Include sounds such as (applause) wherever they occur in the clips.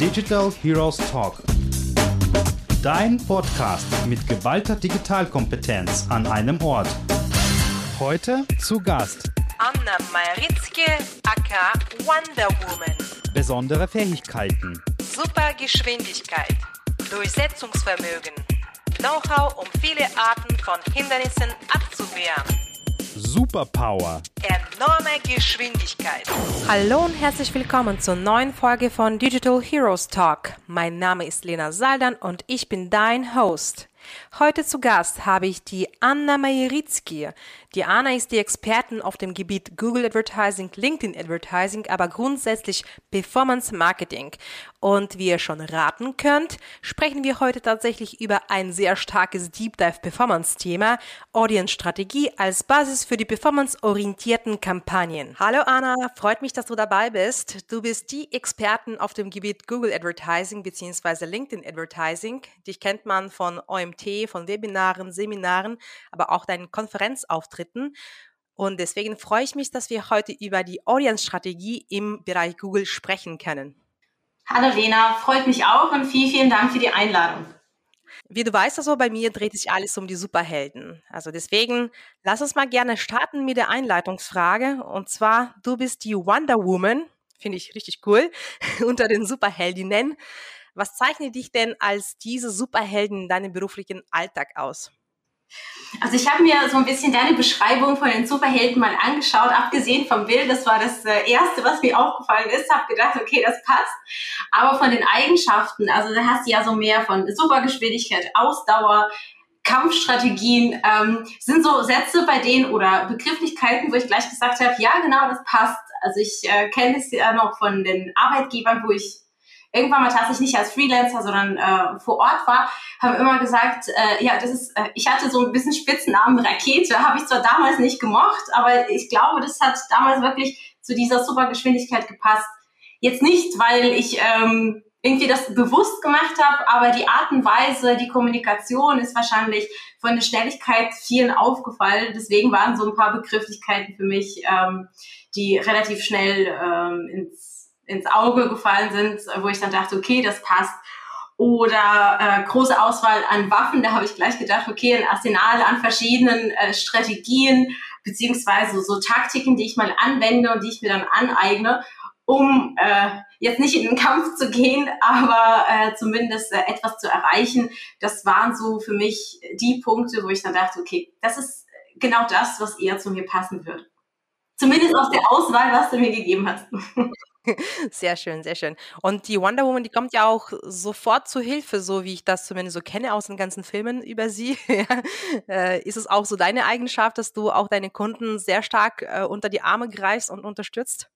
Digital Heroes Talk. Dein Podcast mit geballter Digitalkompetenz an einem Ort. Heute zu Gast Anna Majeritzki, aka Wonder Woman. besondere Fähigkeiten, Super Geschwindigkeit, Durchsetzungsvermögen, Know-how, um viele Arten von Hindernissen abzuwehren. Superpower, Enorme Geschwindigkeit. Hallo und herzlich willkommen zur neuen Folge von Digital Heroes Talk. Mein Name ist Lena Saldan und ich bin dein Host. Heute zu Gast habe ich die Anna Majeritzki. Die Anna ist die Expertin auf dem Gebiet Google Advertising, LinkedIn Advertising, aber grundsätzlich Performance Marketing. Und wie ihr schon raten könnt, sprechen wir heute tatsächlich über ein sehr starkes Deep Dive Performance Thema, Audience Strategie als Basis für die performanceorientierten Kampagnen. Hallo Anna, freut mich, dass du dabei bist. Du bist die Expertin auf dem Gebiet Google Advertising bzw. LinkedIn Advertising. Dich kennt man von OMT, von Webinaren, Seminaren, aber auch deinen Konferenzauftritten. Und deswegen freue ich mich, dass wir heute über die Audience-Strategie im Bereich Google sprechen können. Hallo Lena, freut mich auch und vielen, vielen Dank für die Einladung. Wie du weißt, also bei mir dreht sich alles um die Superhelden. Also deswegen lass uns mal gerne starten mit der Einleitungsfrage. Und zwar, du bist die Wonder Woman, finde ich richtig cool, (laughs) unter den Superheldinnen. Was zeichnet dich denn als diese Superhelden in deinem beruflichen Alltag aus? Also ich habe mir so ein bisschen deine Beschreibung von den Superhelden mal angeschaut, abgesehen vom Bild, das war das äh, Erste, was mir aufgefallen ist, habe gedacht, okay, das passt. Aber von den Eigenschaften, also da hast du ja so mehr von Supergeschwindigkeit, Ausdauer, Kampfstrategien, ähm, sind so Sätze bei denen oder Begrifflichkeiten, wo ich gleich gesagt habe, ja genau, das passt. Also ich äh, kenne es ja noch von den Arbeitgebern, wo ich irgendwann mal tatsächlich nicht als Freelancer, sondern äh, vor Ort war, haben immer gesagt, äh, ja, das ist, äh, ich hatte so ein bisschen Spitzennamen Rakete, habe ich zwar damals nicht gemocht, aber ich glaube, das hat damals wirklich zu dieser Supergeschwindigkeit gepasst. Jetzt nicht, weil ich ähm, irgendwie das bewusst gemacht habe, aber die Art und Weise, die Kommunikation ist wahrscheinlich von der Schnelligkeit vielen aufgefallen. Deswegen waren so ein paar Begrifflichkeiten für mich, ähm, die relativ schnell ähm, ins ins Auge gefallen sind, wo ich dann dachte, okay, das passt. Oder äh, große Auswahl an Waffen, da habe ich gleich gedacht, okay, ein Arsenal an verschiedenen äh, Strategien beziehungsweise so Taktiken, die ich mal anwende und die ich mir dann aneigne, um äh, jetzt nicht in den Kampf zu gehen, (laughs) aber äh, zumindest äh, etwas zu erreichen. Das waren so für mich die Punkte, wo ich dann dachte, okay, das ist genau das, was eher zu mir passen wird. Zumindest aus der Auswahl, was du mir gegeben hast. (laughs) (laughs) Sehr schön, sehr schön. Und die Wonder Woman, die kommt ja auch sofort zu Hilfe, so wie ich das zumindest so kenne aus den ganzen Filmen über sie. (laughs) äh, ist es auch so deine Eigenschaft, dass du auch deine Kunden sehr stark äh, unter die Arme greifst und unterstützt?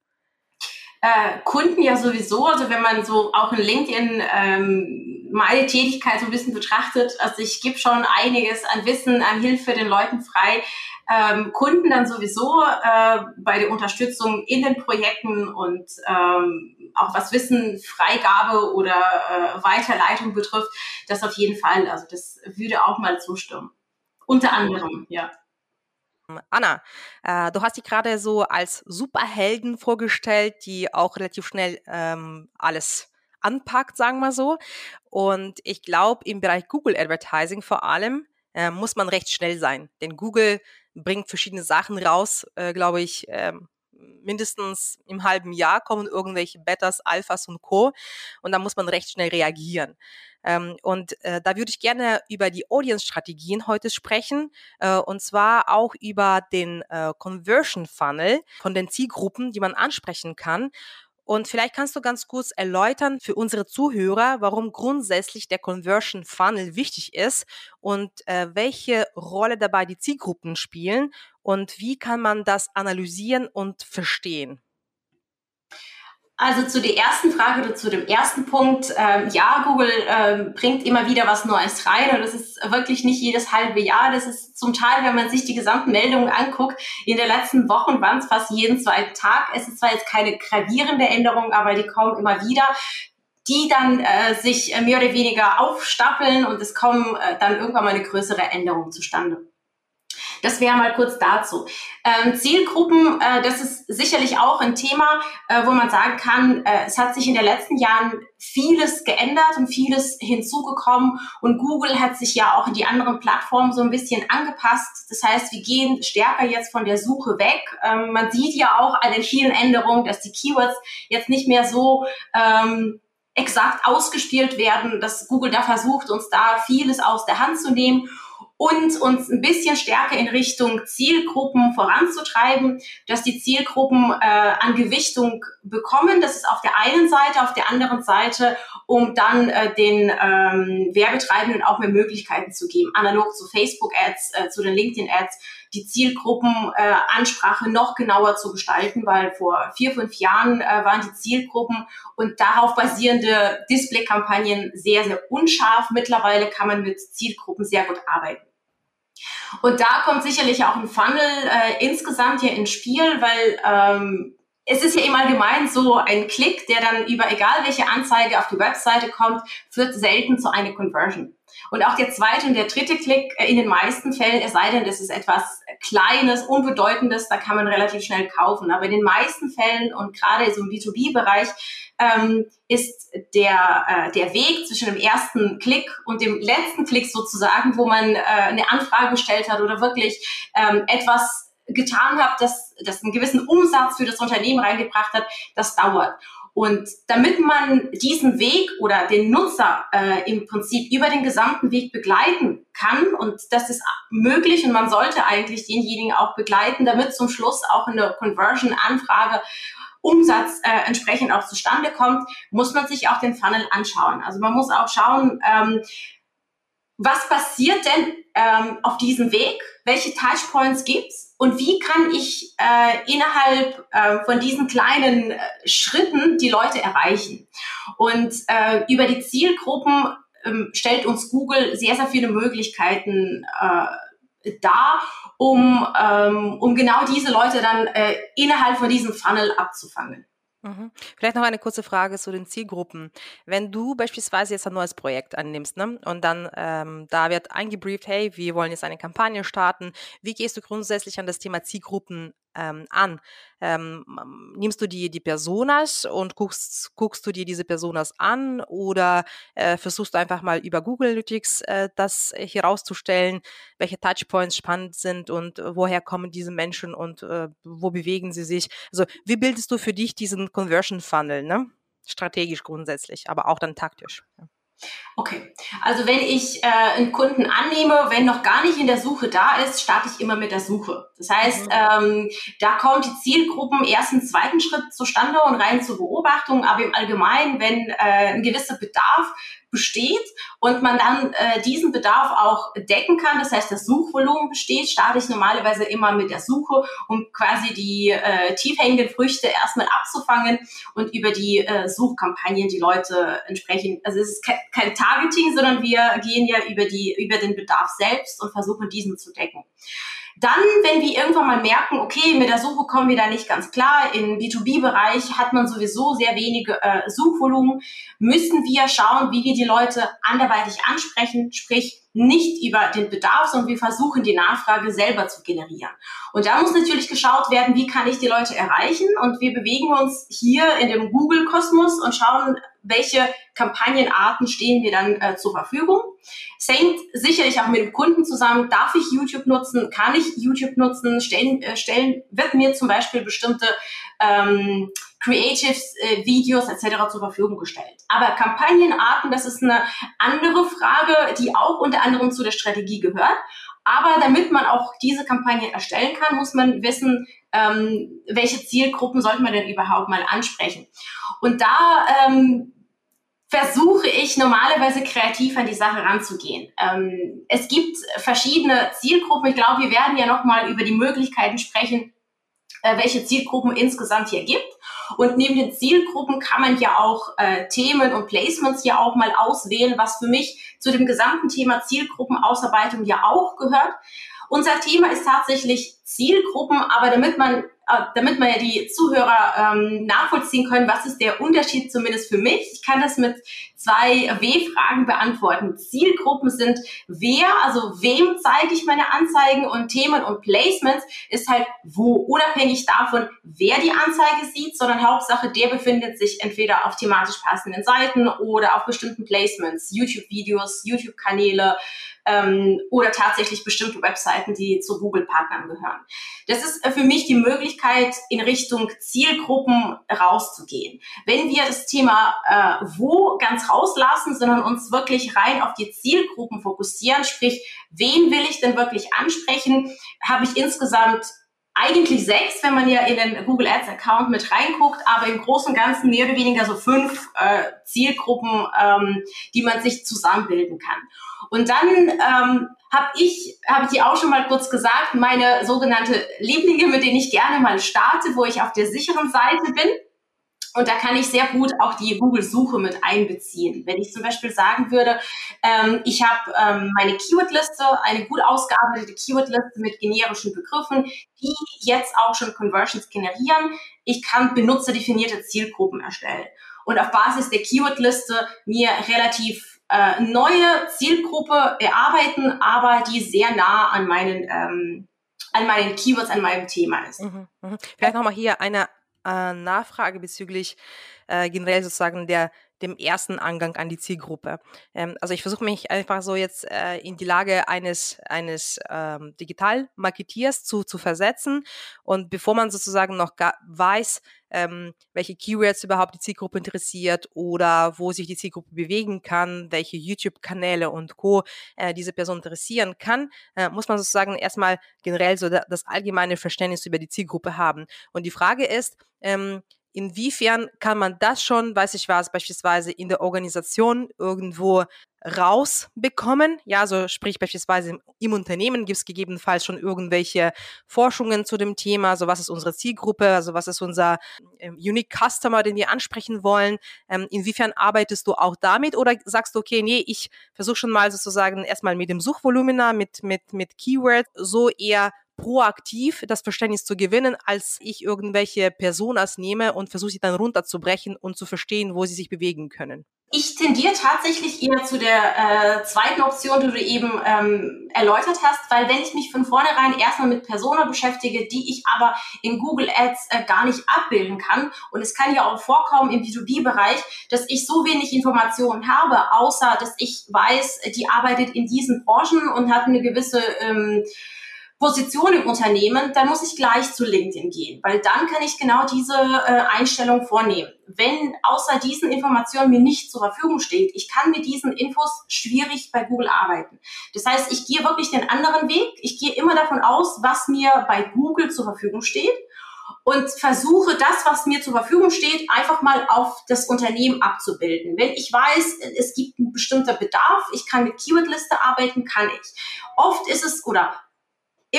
Äh, Kunden ja sowieso, also wenn man so auch in LinkedIn ähm, meine Tätigkeit so ein bisschen betrachtet, also ich gebe schon einiges an Wissen, an Hilfe den Leuten frei, ähm, Kunden dann sowieso äh, bei der Unterstützung in den Projekten und ähm, auch was Wissen, Freigabe oder äh, Weiterleitung betrifft, das auf jeden Fall. Also das würde auch mal zustimmen. Unter anderem, ja. Anna, äh, du hast dich gerade so als Superhelden vorgestellt, die auch relativ schnell ähm, alles anpackt, sagen wir so. Und ich glaube, im Bereich Google Advertising vor allem äh, muss man recht schnell sein. Denn Google bringt verschiedene Sachen raus, äh, glaube ich, ähm, mindestens im halben Jahr kommen irgendwelche Betas, Alphas und Co. Und da muss man recht schnell reagieren. Ähm, und äh, da würde ich gerne über die Audience-Strategien heute sprechen, äh, und zwar auch über den äh, Conversion Funnel von den Zielgruppen, die man ansprechen kann. Und vielleicht kannst du ganz kurz erläutern für unsere Zuhörer, warum grundsätzlich der Conversion Funnel wichtig ist und äh, welche Rolle dabei die Zielgruppen spielen und wie kann man das analysieren und verstehen. Also zu der ersten Frage oder zu dem ersten Punkt, ähm, ja, Google ähm, bringt immer wieder was Neues rein und das ist wirklich nicht jedes halbe Jahr. Das ist zum Teil, wenn man sich die gesamten Meldungen anguckt, in den letzten Wochen waren es fast jeden zweiten Tag. Es ist zwar jetzt keine gravierende Änderung, aber die kommen immer wieder die dann äh, sich äh, mehr oder weniger aufstapeln und es kommen äh, dann irgendwann mal eine größere Änderung zustande. Das wäre mal kurz dazu. Ähm, Zielgruppen, äh, das ist sicherlich auch ein Thema, äh, wo man sagen kann, äh, es hat sich in den letzten Jahren vieles geändert und vieles hinzugekommen und Google hat sich ja auch in die anderen Plattformen so ein bisschen angepasst. Das heißt, wir gehen stärker jetzt von der Suche weg. Ähm, man sieht ja auch an den vielen Änderungen, dass die Keywords jetzt nicht mehr so ähm, exakt ausgespielt werden, dass Google da versucht, uns da vieles aus der Hand zu nehmen und uns ein bisschen stärker in Richtung Zielgruppen voranzutreiben, dass die Zielgruppen äh, an Gewichtung bekommen. Das ist auf der einen Seite, auf der anderen Seite, um dann äh, den ähm, Werbetreibenden auch mehr Möglichkeiten zu geben, analog zu Facebook-Ads, äh, zu den LinkedIn-Ads, die Zielgruppenansprache äh, noch genauer zu gestalten, weil vor vier, fünf Jahren äh, waren die Zielgruppen und darauf basierende Display-Kampagnen sehr, sehr unscharf. Mittlerweile kann man mit Zielgruppen sehr gut arbeiten. Und da kommt sicherlich auch ein Funnel äh, insgesamt hier ins Spiel, weil ähm, es ist ja im Allgemeinen so, ein Klick, der dann über egal welche Anzeige auf die Webseite kommt, führt selten zu einer Conversion. Und auch der zweite und der dritte Klick äh, in den meisten Fällen, es sei denn, das ist etwas Kleines, Unbedeutendes, da kann man relativ schnell kaufen. Aber in den meisten Fällen und gerade so im B2B-Bereich ähm, ist der, äh, der Weg zwischen dem ersten Klick und dem letzten Klick sozusagen, wo man äh, eine Anfrage gestellt hat oder wirklich ähm, etwas getan hat, das, das einen gewissen Umsatz für das Unternehmen reingebracht hat, das dauert. Und damit man diesen Weg oder den Nutzer äh, im Prinzip über den gesamten Weg begleiten kann, und das ist möglich und man sollte eigentlich denjenigen auch begleiten, damit zum Schluss auch eine Conversion-Anfrage Umsatz äh, entsprechend auch zustande kommt, muss man sich auch den Funnel anschauen. Also man muss auch schauen, ähm, was passiert denn ähm, auf diesem Weg? Welche Touchpoints gibt's? Und wie kann ich äh, innerhalb äh, von diesen kleinen äh, Schritten die Leute erreichen? Und äh, über die Zielgruppen ähm, stellt uns Google sehr, sehr viele Möglichkeiten äh, dar, um, ähm, um genau diese Leute dann äh, innerhalb von diesem Funnel abzufangen. Mhm. Vielleicht noch eine kurze Frage zu den Zielgruppen. Wenn du beispielsweise jetzt ein neues Projekt annimmst ne, und dann ähm, da wird eingebrieft, hey, wir wollen jetzt eine Kampagne starten, wie gehst du grundsätzlich an das Thema Zielgruppen ähm, an? Ähm, nimmst du die, die Personas und guckst, guckst du dir diese Personas an oder äh, versuchst du einfach mal über Google Analytics äh, das herauszustellen, welche Touchpoints spannend sind und woher kommen diese Menschen und äh, wo bewegen sie sich? Also wie bildest du für dich diesen Conversion Funnel, ne? Strategisch grundsätzlich, aber auch dann taktisch. Ja. Okay, also wenn ich äh, einen Kunden annehme, wenn noch gar nicht in der Suche da ist, starte ich immer mit der Suche. Das heißt, mhm. ähm, da kommt die Zielgruppen erst im zweiten Schritt zustande und rein zur Beobachtung, aber im Allgemeinen, wenn äh, ein gewisser Bedarf besteht und man dann äh, diesen Bedarf auch decken kann, das heißt das Suchvolumen besteht, starte ich normalerweise immer mit der Suche, um quasi die äh, tiefhängenden Früchte erstmal abzufangen und über die äh, Suchkampagnen die Leute entsprechend, also es ist kein, kein Targeting, sondern wir gehen ja über die über den Bedarf selbst und versuchen diesen zu decken. Dann, wenn wir irgendwann mal merken, okay, mit der Suche kommen wir da nicht ganz klar, im B2B-Bereich hat man sowieso sehr wenige äh, Suchvolumen, müssen wir schauen, wie wir die Leute anderweitig ansprechen, sprich nicht über den Bedarf, sondern wir versuchen die Nachfrage selber zu generieren. Und da muss natürlich geschaut werden, wie kann ich die Leute erreichen und wir bewegen uns hier in dem Google-Kosmos und schauen, welche Kampagnenarten stehen mir dann äh, zur Verfügung. Es hängt sicherlich auch mit dem Kunden zusammen. Darf ich YouTube nutzen? Kann ich YouTube nutzen? Stellen, äh, stellen wird mir zum Beispiel bestimmte ähm, Creatives, äh, Videos etc. zur Verfügung gestellt. Aber Kampagnenarten, das ist eine andere Frage, die auch unter anderem zu der Strategie gehört. Aber damit man auch diese Kampagne erstellen kann, muss man wissen, ähm, welche Zielgruppen sollte man denn überhaupt mal ansprechen. Und da ähm, versuche ich normalerweise kreativ an die Sache ranzugehen. Ähm, es gibt verschiedene Zielgruppen. Ich glaube, wir werden ja nochmal über die Möglichkeiten sprechen, äh, welche Zielgruppen insgesamt hier gibt. Und neben den Zielgruppen kann man ja auch äh, Themen und Placements ja auch mal auswählen, was für mich zu dem gesamten Thema Zielgruppenausarbeitung ja auch gehört. Unser Thema ist tatsächlich Zielgruppen, aber damit man äh, damit man ja die Zuhörer ähm, nachvollziehen können, was ist der Unterschied zumindest für mich. Ich kann das mit zwei W-Fragen beantworten. Zielgruppen sind wer, also wem zeige ich meine Anzeigen und Themen und Placements ist halt wo, unabhängig davon, wer die Anzeige sieht, sondern Hauptsache, der befindet sich entweder auf thematisch passenden Seiten oder auf bestimmten Placements, YouTube-Videos, YouTube-Kanäle, ähm, oder tatsächlich bestimmte Webseiten, die zu Google-Partnern gehören. Das ist äh, für mich die Möglichkeit, in Richtung Zielgruppen rauszugehen. Wenn wir das Thema äh, wo ganz rauslassen, sondern uns wirklich rein auf die Zielgruppen fokussieren, sprich, wen will ich denn wirklich ansprechen, habe ich insgesamt eigentlich sechs, wenn man ja in den Google Ads Account mit reinguckt, aber im Großen und Ganzen mehr oder weniger so fünf äh, Zielgruppen, ähm, die man sich zusammenbilden kann. Und dann ähm, habe ich, habe ich dir auch schon mal kurz gesagt, meine sogenannte Lieblinge, mit denen ich gerne mal starte, wo ich auf der sicheren Seite bin. Und da kann ich sehr gut auch die Google-Suche mit einbeziehen. Wenn ich zum Beispiel sagen würde, ähm, ich habe ähm, meine Keyword-Liste, eine gut ausgearbeitete Keyword-Liste mit generischen Begriffen, die jetzt auch schon Conversions generieren. Ich kann benutzerdefinierte Zielgruppen erstellen und auf Basis der Keyword-Liste mir relativ äh, neue Zielgruppe erarbeiten, aber die sehr nah an meinen, ähm, an meinen Keywords, an meinem Thema ist. Mhm, mh. Vielleicht nochmal hier eine äh, Nachfrage bezüglich äh, generell sozusagen der dem ersten Angang an die Zielgruppe. Ähm, also ich versuche mich einfach so jetzt äh, in die Lage eines eines ähm, Digital-Marketeers zu zu versetzen und bevor man sozusagen noch weiß, ähm, welche Keywords überhaupt die Zielgruppe interessiert oder wo sich die Zielgruppe bewegen kann, welche YouTube-Kanäle und Co. Äh, diese Person interessieren kann, äh, muss man sozusagen erstmal generell so das allgemeine Verständnis über die Zielgruppe haben. Und die Frage ist, ähm, inwiefern kann man das schon, weiß ich was, beispielsweise in der Organisation irgendwo rausbekommen? Ja, so sprich beispielsweise im Unternehmen gibt es gegebenenfalls schon irgendwelche Forschungen zu dem Thema, so was ist unsere Zielgruppe, also was ist unser ähm, Unique Customer, den wir ansprechen wollen. Ähm, inwiefern arbeitest du auch damit oder sagst du, okay, nee, ich versuche schon mal sozusagen erstmal mit dem Suchvolumina, mit, mit, mit Keywords so eher proaktiv das Verständnis zu gewinnen, als ich irgendwelche Personas nehme und versuche sie dann runterzubrechen und zu verstehen, wo sie sich bewegen können. Ich tendiere tatsächlich eher zu der äh, zweiten Option, die du eben ähm, erläutert hast, weil wenn ich mich von vornherein erstmal mit Persona beschäftige, die ich aber in Google Ads äh, gar nicht abbilden kann, und es kann ja auch vorkommen im B2B-Bereich, dass ich so wenig Informationen habe, außer dass ich weiß, die arbeitet in diesen Branchen und hat eine gewisse ähm, Position im Unternehmen, dann muss ich gleich zu LinkedIn gehen, weil dann kann ich genau diese äh, Einstellung vornehmen. Wenn außer diesen Informationen mir nicht zur Verfügung steht, ich kann mit diesen Infos schwierig bei Google arbeiten. Das heißt, ich gehe wirklich den anderen Weg. Ich gehe immer davon aus, was mir bei Google zur Verfügung steht und versuche das, was mir zur Verfügung steht, einfach mal auf das Unternehmen abzubilden. Wenn ich weiß, es gibt ein bestimmter Bedarf, ich kann mit Keywordliste arbeiten, kann ich. Oft ist es oder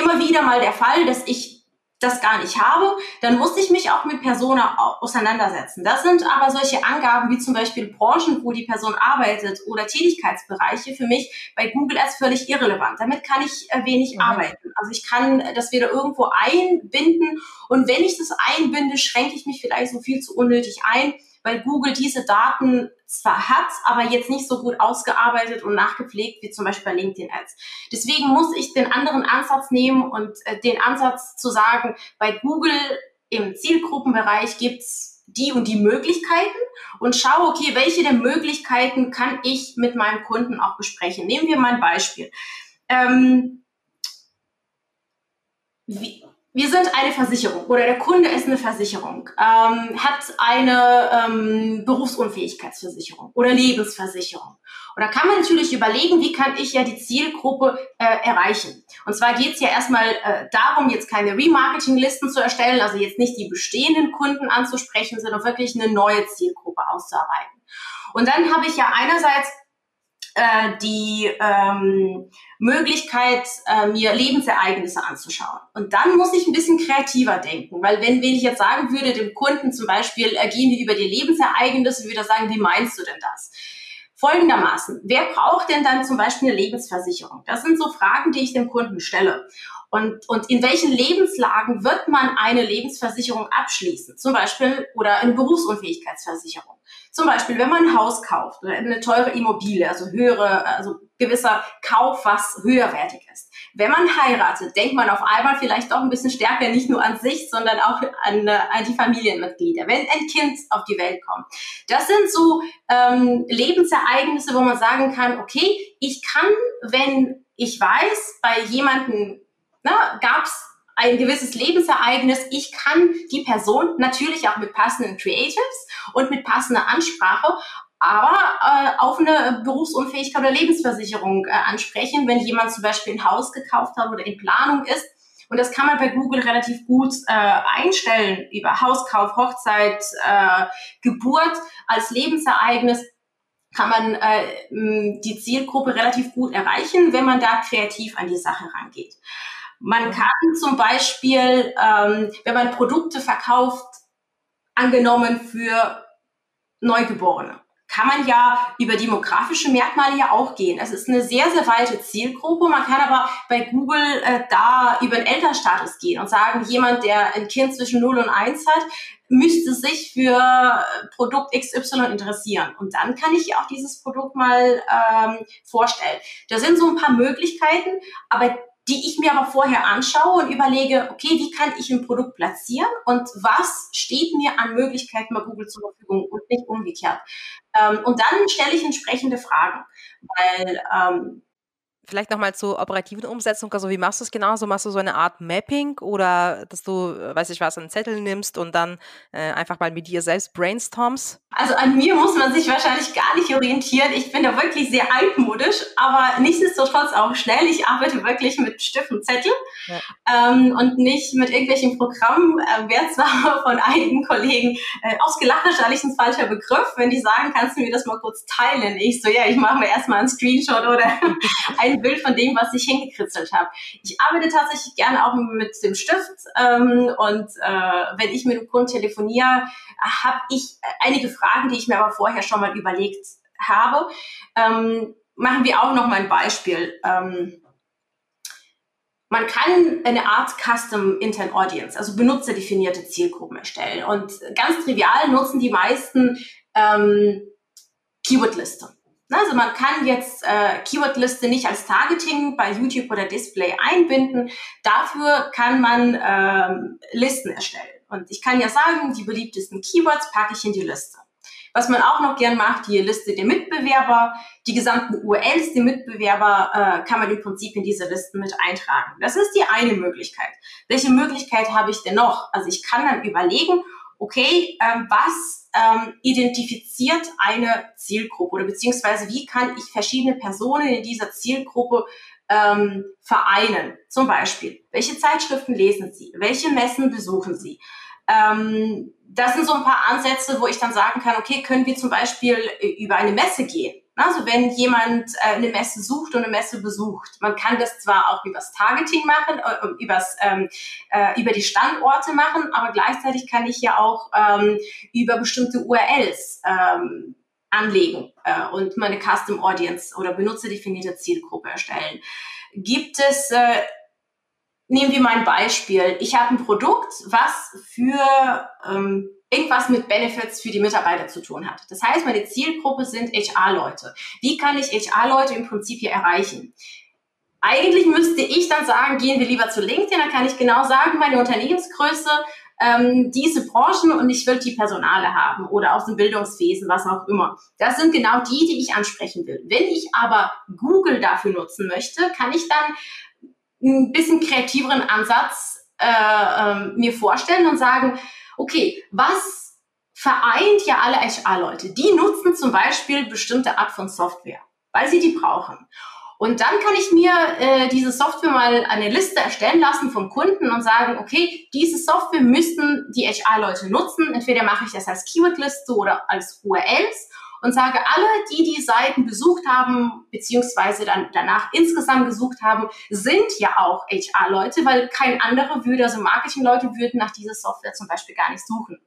immer wieder mal der Fall, dass ich das gar nicht habe, dann muss ich mich auch mit Persona auseinandersetzen. Das sind aber solche Angaben wie zum Beispiel Branchen, wo die Person arbeitet oder Tätigkeitsbereiche für mich bei Google Ads völlig irrelevant. Damit kann ich äh, wenig mhm. arbeiten. Also ich kann das wieder irgendwo einbinden und wenn ich das einbinde, schränke ich mich vielleicht so viel zu unnötig ein, weil Google diese Daten zwar hat, aber jetzt nicht so gut ausgearbeitet und nachgepflegt wie zum Beispiel bei LinkedIn Ads. Deswegen muss ich den anderen Ansatz nehmen und äh, den Ansatz zu sagen, bei Google im Zielgruppenbereich gibt's die und die Möglichkeiten und schaue, okay, welche der Möglichkeiten kann ich mit meinem Kunden auch besprechen. Nehmen wir mal ein Beispiel. Ähm, wie, wir sind eine Versicherung oder der Kunde ist eine Versicherung, ähm, hat eine ähm, Berufsunfähigkeitsversicherung oder Lebensversicherung. Und da kann man natürlich überlegen, wie kann ich ja die Zielgruppe äh, erreichen. Und zwar geht es ja erstmal äh, darum, jetzt keine Remarketing-Listen zu erstellen, also jetzt nicht die bestehenden Kunden anzusprechen, sondern wirklich eine neue Zielgruppe auszuarbeiten. Und dann habe ich ja einerseits äh, die ähm, Möglichkeit, äh, mir Lebensereignisse anzuschauen. Und dann muss ich ein bisschen kreativer denken, weil wenn, wenn ich jetzt sagen würde, dem Kunden zum Beispiel, äh, gehen wir über die Lebensereignisse, würde er sagen, wie meinst du denn das? Folgendermaßen, wer braucht denn dann zum Beispiel eine Lebensversicherung? Das sind so Fragen, die ich dem Kunden stelle. Und, und in welchen Lebenslagen wird man eine Lebensversicherung abschließen? Zum Beispiel oder eine Berufsunfähigkeitsversicherung. Zum Beispiel, wenn man ein Haus kauft oder eine teure Immobilie, also höhere, also gewisser Kauf, was höherwertig ist. Wenn man heiratet, denkt man auf einmal vielleicht auch ein bisschen stärker nicht nur an sich, sondern auch an, an die Familienmitglieder. Wenn ein Kind auf die Welt kommt. Das sind so ähm, Lebensereignisse, wo man sagen kann, okay, ich kann, wenn ich weiß, bei jemandem gab es ein gewisses Lebensereignis. Ich kann die Person natürlich auch mit passenden Creatives und mit passender Ansprache aber äh, auf eine Berufsunfähigkeit oder Lebensversicherung äh, ansprechen, wenn jemand zum Beispiel ein Haus gekauft hat oder in Planung ist. Und das kann man bei Google relativ gut äh, einstellen über Hauskauf, Hochzeit, äh, Geburt als Lebensereignis kann man äh, die Zielgruppe relativ gut erreichen, wenn man da kreativ an die Sache rangeht. Man kann zum Beispiel, ähm, wenn man Produkte verkauft, angenommen für Neugeborene, kann man ja über demografische Merkmale ja auch gehen. Es ist eine sehr, sehr weite Zielgruppe. Man kann aber bei Google äh, da über den Elternstatus gehen und sagen, jemand, der ein Kind zwischen 0 und 1 hat, müsste sich für Produkt XY interessieren. Und dann kann ich auch dieses Produkt mal ähm, vorstellen. Da sind so ein paar Möglichkeiten, aber die ich mir aber vorher anschaue und überlege, okay, wie kann ich ein Produkt platzieren und was steht mir an Möglichkeiten bei Google zur Verfügung und nicht umgekehrt. Ähm, und dann stelle ich entsprechende Fragen, weil ähm, Vielleicht nochmal zur operativen Umsetzung. Also wie machst du es genau? So machst du so eine Art Mapping oder dass du, äh, weiß ich was, einen Zettel nimmst und dann äh, einfach mal mit dir selbst brainstormst? Also an mir muss man sich wahrscheinlich gar nicht orientieren. Ich bin da wirklich sehr altmodisch, aber nichtsdestotrotz auch schnell. Ich arbeite wirklich mit Stift und Zettel ja. ähm, und nicht mit irgendwelchen Programmen. Äh, Wer zwar (laughs) von einigen Kollegen äh, ausgelacht wahrscheinlich ein falscher Begriff, wenn die sagen, kannst du mir das mal kurz teilen? Ich so, ja, ich mache mir erstmal einen Screenshot oder (laughs) ein Bild von dem, was ich hingekritzelt habe. Ich arbeite tatsächlich gerne auch mit dem Stift ähm, und äh, wenn ich mit dem Kunden telefoniere, habe ich einige Fragen, die ich mir aber vorher schon mal überlegt habe. Ähm, machen wir auch noch mal ein Beispiel. Ähm, man kann eine Art Custom Intent Audience, also benutzerdefinierte Zielgruppen erstellen. Und ganz trivial nutzen die meisten ähm, Keywordliste. Also man kann jetzt äh, Keywordliste nicht als Targeting bei YouTube oder Display einbinden. Dafür kann man ähm, Listen erstellen. Und ich kann ja sagen, die beliebtesten Keywords packe ich in die Liste. Was man auch noch gern macht, die Liste der Mitbewerber, die gesamten URLs der Mitbewerber äh, kann man im Prinzip in diese Listen mit eintragen. Das ist die eine Möglichkeit. Welche Möglichkeit habe ich denn noch? Also ich kann dann überlegen, okay, ähm, was ähm, identifiziert eine Zielgruppe oder beziehungsweise wie kann ich verschiedene Personen in dieser Zielgruppe ähm, vereinen? Zum Beispiel, welche Zeitschriften lesen Sie? Welche Messen besuchen Sie? Ähm, das sind so ein paar Ansätze, wo ich dann sagen kann, okay, können wir zum Beispiel äh, über eine Messe gehen? Also wenn jemand äh, eine Messe sucht und eine Messe besucht, man kann das zwar auch übers Targeting machen, äh, übers, ähm, äh, über die Standorte machen, aber gleichzeitig kann ich ja auch ähm, über bestimmte URLs ähm, anlegen äh, und meine Custom Audience oder benutzerdefinierte Zielgruppe erstellen. Gibt es äh, Nehmen wir mal ein Beispiel. Ich habe ein Produkt, was für ähm, irgendwas mit Benefits für die Mitarbeiter zu tun hat. Das heißt, meine Zielgruppe sind HR-Leute. Wie kann ich HR-Leute im Prinzip hier erreichen? Eigentlich müsste ich dann sagen, gehen wir lieber zu LinkedIn, dann kann ich genau sagen, meine Unternehmensgröße, ähm, diese Branchen und ich will die Personale haben oder aus dem Bildungswesen, was auch immer. Das sind genau die, die ich ansprechen will. Wenn ich aber Google dafür nutzen möchte, kann ich dann ein bisschen kreativeren Ansatz äh, äh, mir vorstellen und sagen, okay, was vereint ja alle HR-Leute? Die nutzen zum Beispiel bestimmte Art von Software, weil sie die brauchen. Und dann kann ich mir äh, diese Software mal eine Liste erstellen lassen vom Kunden und sagen, okay, diese Software müssten die HR-Leute nutzen. Entweder mache ich das als Keywordliste oder als URLs und sage, alle, die die Seiten besucht haben, beziehungsweise dann danach insgesamt gesucht haben, sind ja auch HR-Leute, weil kein anderer würde, also Marketing-Leute würden nach dieser Software zum Beispiel gar nicht suchen.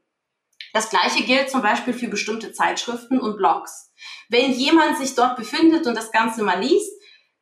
Das gleiche gilt zum Beispiel für bestimmte Zeitschriften und Blogs. Wenn jemand sich dort befindet und das Ganze mal liest,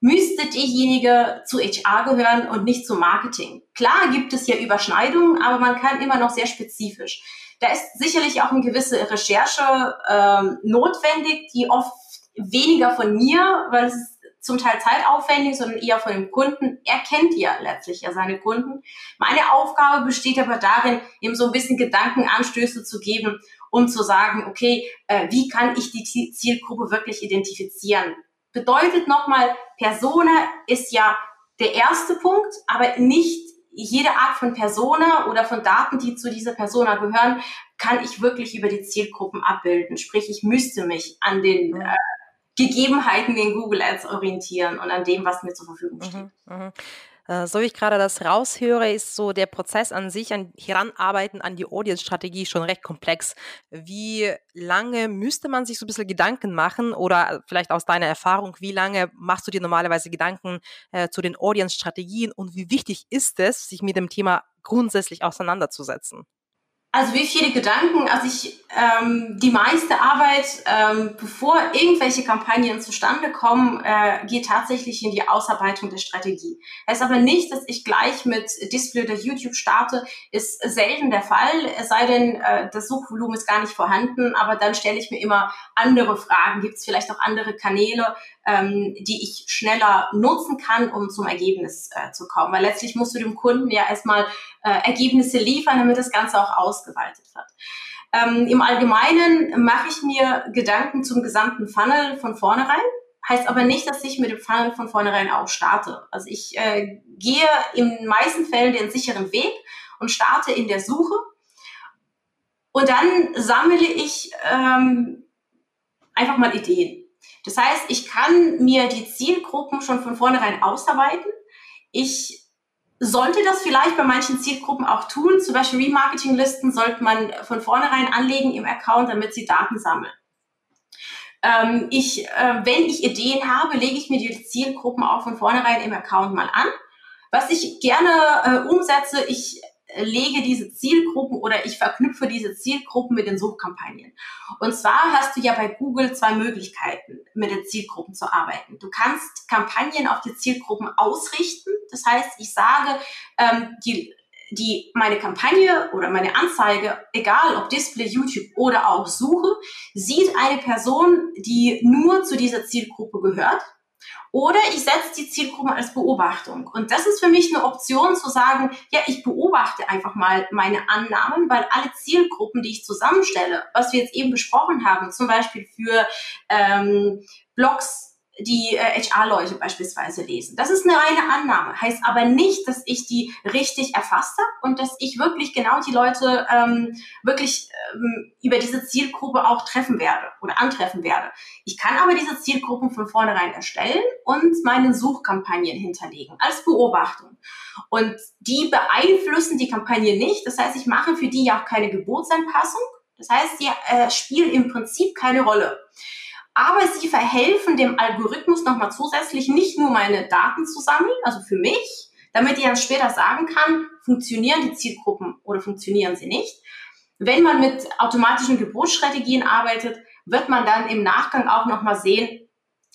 müsste diejenige zu HR gehören und nicht zu Marketing. Klar gibt es ja Überschneidungen, aber man kann immer noch sehr spezifisch. Da ist sicherlich auch eine gewisse Recherche ähm, notwendig, die oft weniger von mir, weil es zum Teil zeitaufwendig, sondern eher von dem Kunden. Er kennt ja letztlich ja seine Kunden. Meine Aufgabe besteht aber darin, ihm so ein bisschen Gedankenanstöße zu geben, um zu sagen, okay, äh, wie kann ich die Zielgruppe wirklich identifizieren? Bedeutet nochmal, Persona ist ja der erste Punkt, aber nicht jede Art von Persona oder von Daten, die zu dieser Persona gehören, kann ich wirklich über die Zielgruppen abbilden. Sprich, ich müsste mich an den äh, Gegebenheiten in Google Ads orientieren und an dem, was mir zur Verfügung mhm, steht. Mhm, mh. Äh, so wie ich gerade das raushöre, ist so der Prozess an sich, an Heranarbeiten an die Audience-Strategie schon recht komplex. Wie lange müsste man sich so ein bisschen Gedanken machen oder vielleicht aus deiner Erfahrung, wie lange machst du dir normalerweise Gedanken äh, zu den Audience-Strategien und wie wichtig ist es, sich mit dem Thema grundsätzlich auseinanderzusetzen? Also wie viele Gedanken, also ich, ähm, die meiste Arbeit, ähm, bevor irgendwelche Kampagnen zustande kommen, äh, geht tatsächlich in die Ausarbeitung der Strategie. Heißt aber nicht, dass ich gleich mit Display oder YouTube starte, ist selten der Fall, es sei denn, äh, das Suchvolumen ist gar nicht vorhanden, aber dann stelle ich mir immer andere Fragen. Gibt es vielleicht auch andere Kanäle, ähm, die ich schneller nutzen kann, um zum Ergebnis äh, zu kommen? Weil letztlich musst du dem Kunden ja erstmal äh, Ergebnisse liefern, damit das Ganze auch ausgeweitet wird. Ähm, Im Allgemeinen mache ich mir Gedanken zum gesamten Funnel von vornherein. Heißt aber nicht, dass ich mit dem Funnel von vornherein auch starte. Also ich äh, gehe in meisten Fällen den sicheren Weg und starte in der Suche. Und dann sammle ich ähm, einfach mal Ideen. Das heißt, ich kann mir die Zielgruppen schon von vornherein ausarbeiten. Ich sollte das vielleicht bei manchen Zielgruppen auch tun. Zum Beispiel Remarketing-Listen sollte man von vornherein anlegen im Account, damit sie Daten sammeln. Ähm, ich, äh, wenn ich Ideen habe, lege ich mir die Zielgruppen auch von vornherein im Account mal an. Was ich gerne äh, umsetze, ich lege diese Zielgruppen oder ich verknüpfe diese Zielgruppen mit den Suchkampagnen. Und zwar hast du ja bei Google zwei Möglichkeiten, mit den Zielgruppen zu arbeiten. Du kannst Kampagnen auf die Zielgruppen ausrichten. Das heißt, ich sage, ähm, die die meine Kampagne oder meine Anzeige, egal ob Display, YouTube oder auch Suche, sieht eine Person, die nur zu dieser Zielgruppe gehört. Oder ich setze die Zielgruppe als Beobachtung. Und das ist für mich eine Option zu sagen, ja, ich beobachte einfach mal meine Annahmen, weil alle Zielgruppen, die ich zusammenstelle, was wir jetzt eben besprochen haben, zum Beispiel für ähm, Blogs, die äh, HR-Leute beispielsweise lesen. Das ist eine reine Annahme, heißt aber nicht, dass ich die richtig erfasst habe und dass ich wirklich genau die Leute ähm, wirklich ähm, über diese Zielgruppe auch treffen werde oder antreffen werde. Ich kann aber diese Zielgruppen von vornherein erstellen und meine Suchkampagnen hinterlegen als Beobachtung. Und die beeinflussen die Kampagne nicht. Das heißt, ich mache für die ja auch keine Geburtsanpassung. Das heißt, die äh, spielen im Prinzip keine Rolle aber sie verhelfen dem Algorithmus nochmal zusätzlich nicht nur meine Daten zu sammeln, also für mich, damit ich dann später sagen kann, funktionieren die Zielgruppen oder funktionieren sie nicht. Wenn man mit automatischen Geburtsstrategien arbeitet, wird man dann im Nachgang auch nochmal sehen,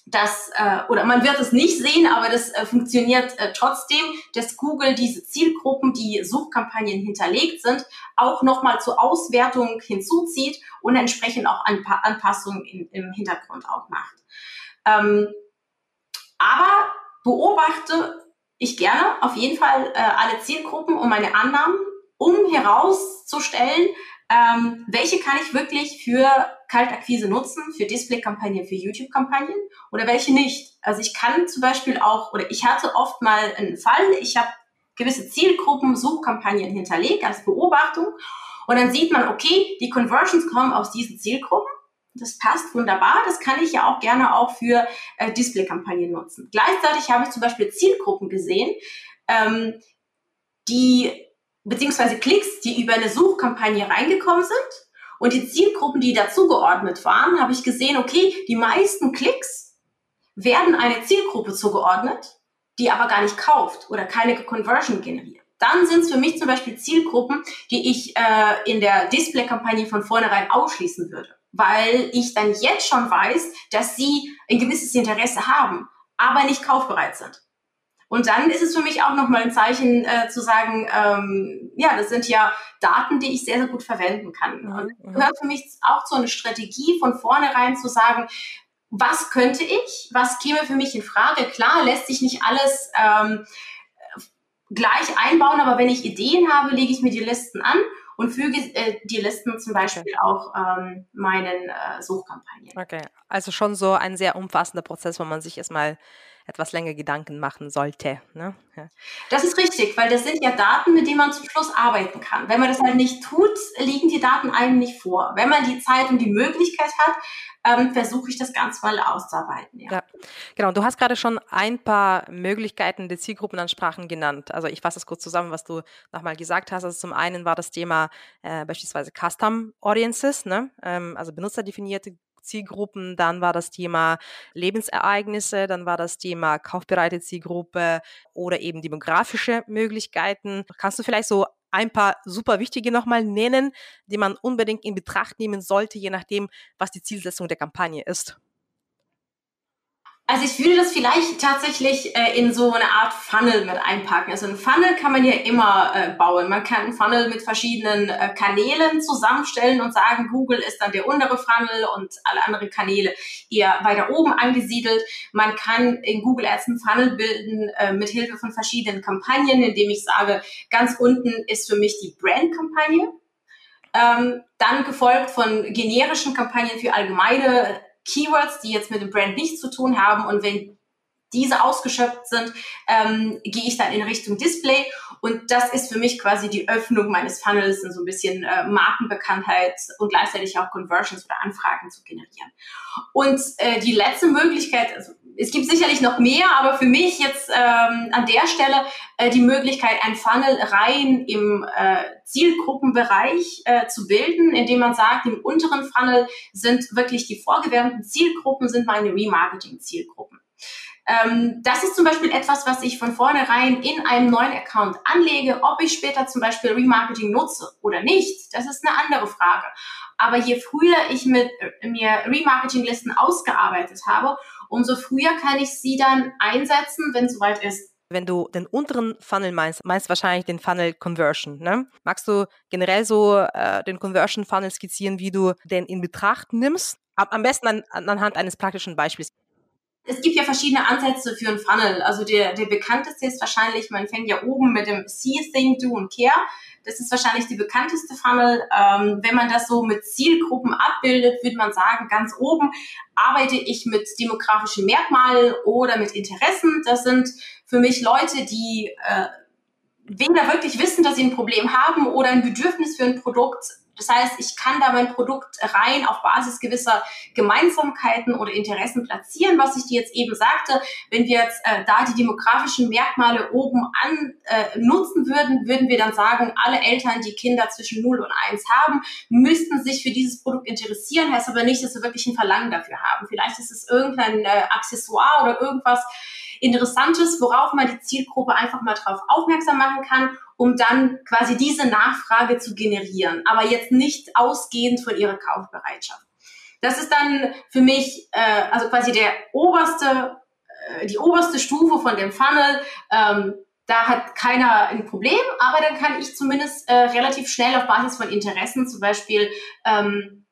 dass, äh, oder man wird es nicht sehen, aber das äh, funktioniert äh, trotzdem, dass Google diese Zielgruppen, die Suchkampagnen hinterlegt sind, auch nochmal zur Auswertung hinzuzieht und entsprechend auch Anpa Anpassungen in, im Hintergrund auch macht. Ähm, aber beobachte ich gerne auf jeden Fall äh, alle Zielgruppen und meine Annahmen, um herauszustellen, ähm, welche kann ich wirklich für Kaltakquise nutzen, für Display-Kampagnen, für YouTube-Kampagnen oder welche nicht. Also ich kann zum Beispiel auch, oder ich hatte oft mal einen Fall, ich habe gewisse Zielgruppen, Suchkampagnen hinterlegt als Beobachtung und dann sieht man, okay, die Conversions kommen aus diesen Zielgruppen. Das passt wunderbar. Das kann ich ja auch gerne auch für äh, Display-Kampagnen nutzen. Gleichzeitig habe ich zum Beispiel Zielgruppen gesehen, ähm, die beziehungsweise Klicks, die über eine Suchkampagne reingekommen sind. Und die Zielgruppen, die dazugeordnet waren, habe ich gesehen, okay, die meisten Klicks werden eine Zielgruppe zugeordnet, die aber gar nicht kauft oder keine Conversion generiert. Dann sind es für mich zum Beispiel Zielgruppen, die ich äh, in der Display-Kampagne von vornherein ausschließen würde, weil ich dann jetzt schon weiß, dass sie ein gewisses Interesse haben aber nicht kaufbereit sind. Und dann ist es für mich auch nochmal ein Zeichen äh, zu sagen, ähm, ja, das sind ja Daten, die ich sehr, sehr gut verwenden kann. Mhm. Und mhm. gehört für mich auch zu einer Strategie von vornherein zu sagen, was könnte ich, was käme für mich in Frage. Klar, lässt sich nicht alles ähm, gleich einbauen, aber wenn ich Ideen habe, lege ich mir die Listen an und füge äh, die Listen zum Beispiel okay. auch ähm, meinen äh, Suchkampagnen. Okay, also schon so ein sehr umfassender Prozess, wo man sich erstmal etwas länger Gedanken machen sollte. Ne? Ja. Das ist richtig, weil das sind ja Daten, mit denen man zum Schluss arbeiten kann. Wenn man das halt nicht tut, liegen die Daten einem nicht vor. Wenn man die Zeit und die Möglichkeit hat, ähm, versuche ich das ganz mal auszuarbeiten. Ja. ja. genau. Du hast gerade schon ein paar Möglichkeiten der Zielgruppenansprachen genannt. Also ich fasse es kurz zusammen, was du nochmal gesagt hast. Also zum einen war das Thema äh, beispielsweise Custom Audiences, ne? Ähm, also benutzerdefinierte Zielgruppen, dann war das Thema Lebensereignisse, dann war das Thema kaufbereite Zielgruppe oder eben demografische Möglichkeiten. Kannst du vielleicht so ein paar super wichtige nochmal nennen, die man unbedingt in Betracht nehmen sollte, je nachdem, was die Zielsetzung der Kampagne ist? Also ich würde das vielleicht tatsächlich äh, in so eine Art Funnel mit einpacken. Also ein Funnel kann man ja immer äh, bauen. Man kann einen Funnel mit verschiedenen äh, Kanälen zusammenstellen und sagen, Google ist dann der untere Funnel und alle anderen Kanäle eher weiter oben angesiedelt. Man kann in Google Ads einen Funnel bilden äh, mit Hilfe von verschiedenen Kampagnen, indem ich sage, ganz unten ist für mich die Brand-Kampagne. Ähm, dann gefolgt von generischen Kampagnen für allgemeine Keywords, die jetzt mit dem Brand nichts zu tun haben. Und wenn diese ausgeschöpft sind, ähm, gehe ich dann in Richtung Display. Und das ist für mich quasi die Öffnung meines Funnels und so ein bisschen äh, Markenbekanntheit und gleichzeitig auch Conversions oder Anfragen zu generieren. Und äh, die letzte Möglichkeit, also es gibt sicherlich noch mehr, aber für mich jetzt ähm, an der Stelle äh, die Möglichkeit, ein Funnel rein im äh, Zielgruppenbereich äh, zu bilden, indem man sagt, im unteren Funnel sind wirklich die vorgewärmten Zielgruppen, sind meine Remarketing-Zielgruppen. Ähm, das ist zum Beispiel etwas, was ich von vornherein in einem neuen Account anlege. Ob ich später zum Beispiel Remarketing nutze oder nicht, das ist eine andere Frage. Aber je früher ich mit äh, mir Remarketing-Listen ausgearbeitet habe, umso früher kann ich sie dann einsetzen, wenn es soweit ist. Wenn du den unteren Funnel meinst, meinst wahrscheinlich den Funnel Conversion. Ne? Magst du generell so äh, den Conversion Funnel skizzieren, wie du den in Betracht nimmst? Am besten an, anhand eines praktischen Beispiels es gibt ja verschiedene Ansätze für einen Funnel. Also der, der bekannteste ist wahrscheinlich, man fängt ja oben mit dem See, Think, Do und Care. Das ist wahrscheinlich die bekannteste Funnel. Ähm, wenn man das so mit Zielgruppen abbildet, würde man sagen, ganz oben arbeite ich mit demografischen Merkmalen oder mit Interessen. Das sind für mich Leute, die äh, weder wirklich wissen, dass sie ein Problem haben oder ein Bedürfnis für ein Produkt das heißt, ich kann da mein Produkt rein auf Basis gewisser Gemeinsamkeiten oder Interessen platzieren, was ich dir jetzt eben sagte. Wenn wir jetzt äh, da die demografischen Merkmale oben an äh, nutzen würden, würden wir dann sagen, alle Eltern, die Kinder zwischen 0 und 1 haben, müssten sich für dieses Produkt interessieren, heißt aber nicht, dass sie wirklich ein Verlangen dafür haben. Vielleicht ist es irgendein äh, Accessoire oder irgendwas Interessantes, worauf man die Zielgruppe einfach mal drauf aufmerksam machen kann um dann quasi diese Nachfrage zu generieren, aber jetzt nicht ausgehend von ihrer Kaufbereitschaft. Das ist dann für mich äh, also quasi der oberste, äh, die oberste Stufe von dem Funnel. Ähm, da hat keiner ein Problem, aber dann kann ich zumindest äh, relativ schnell auf Basis von Interessen zum Beispiel ähm,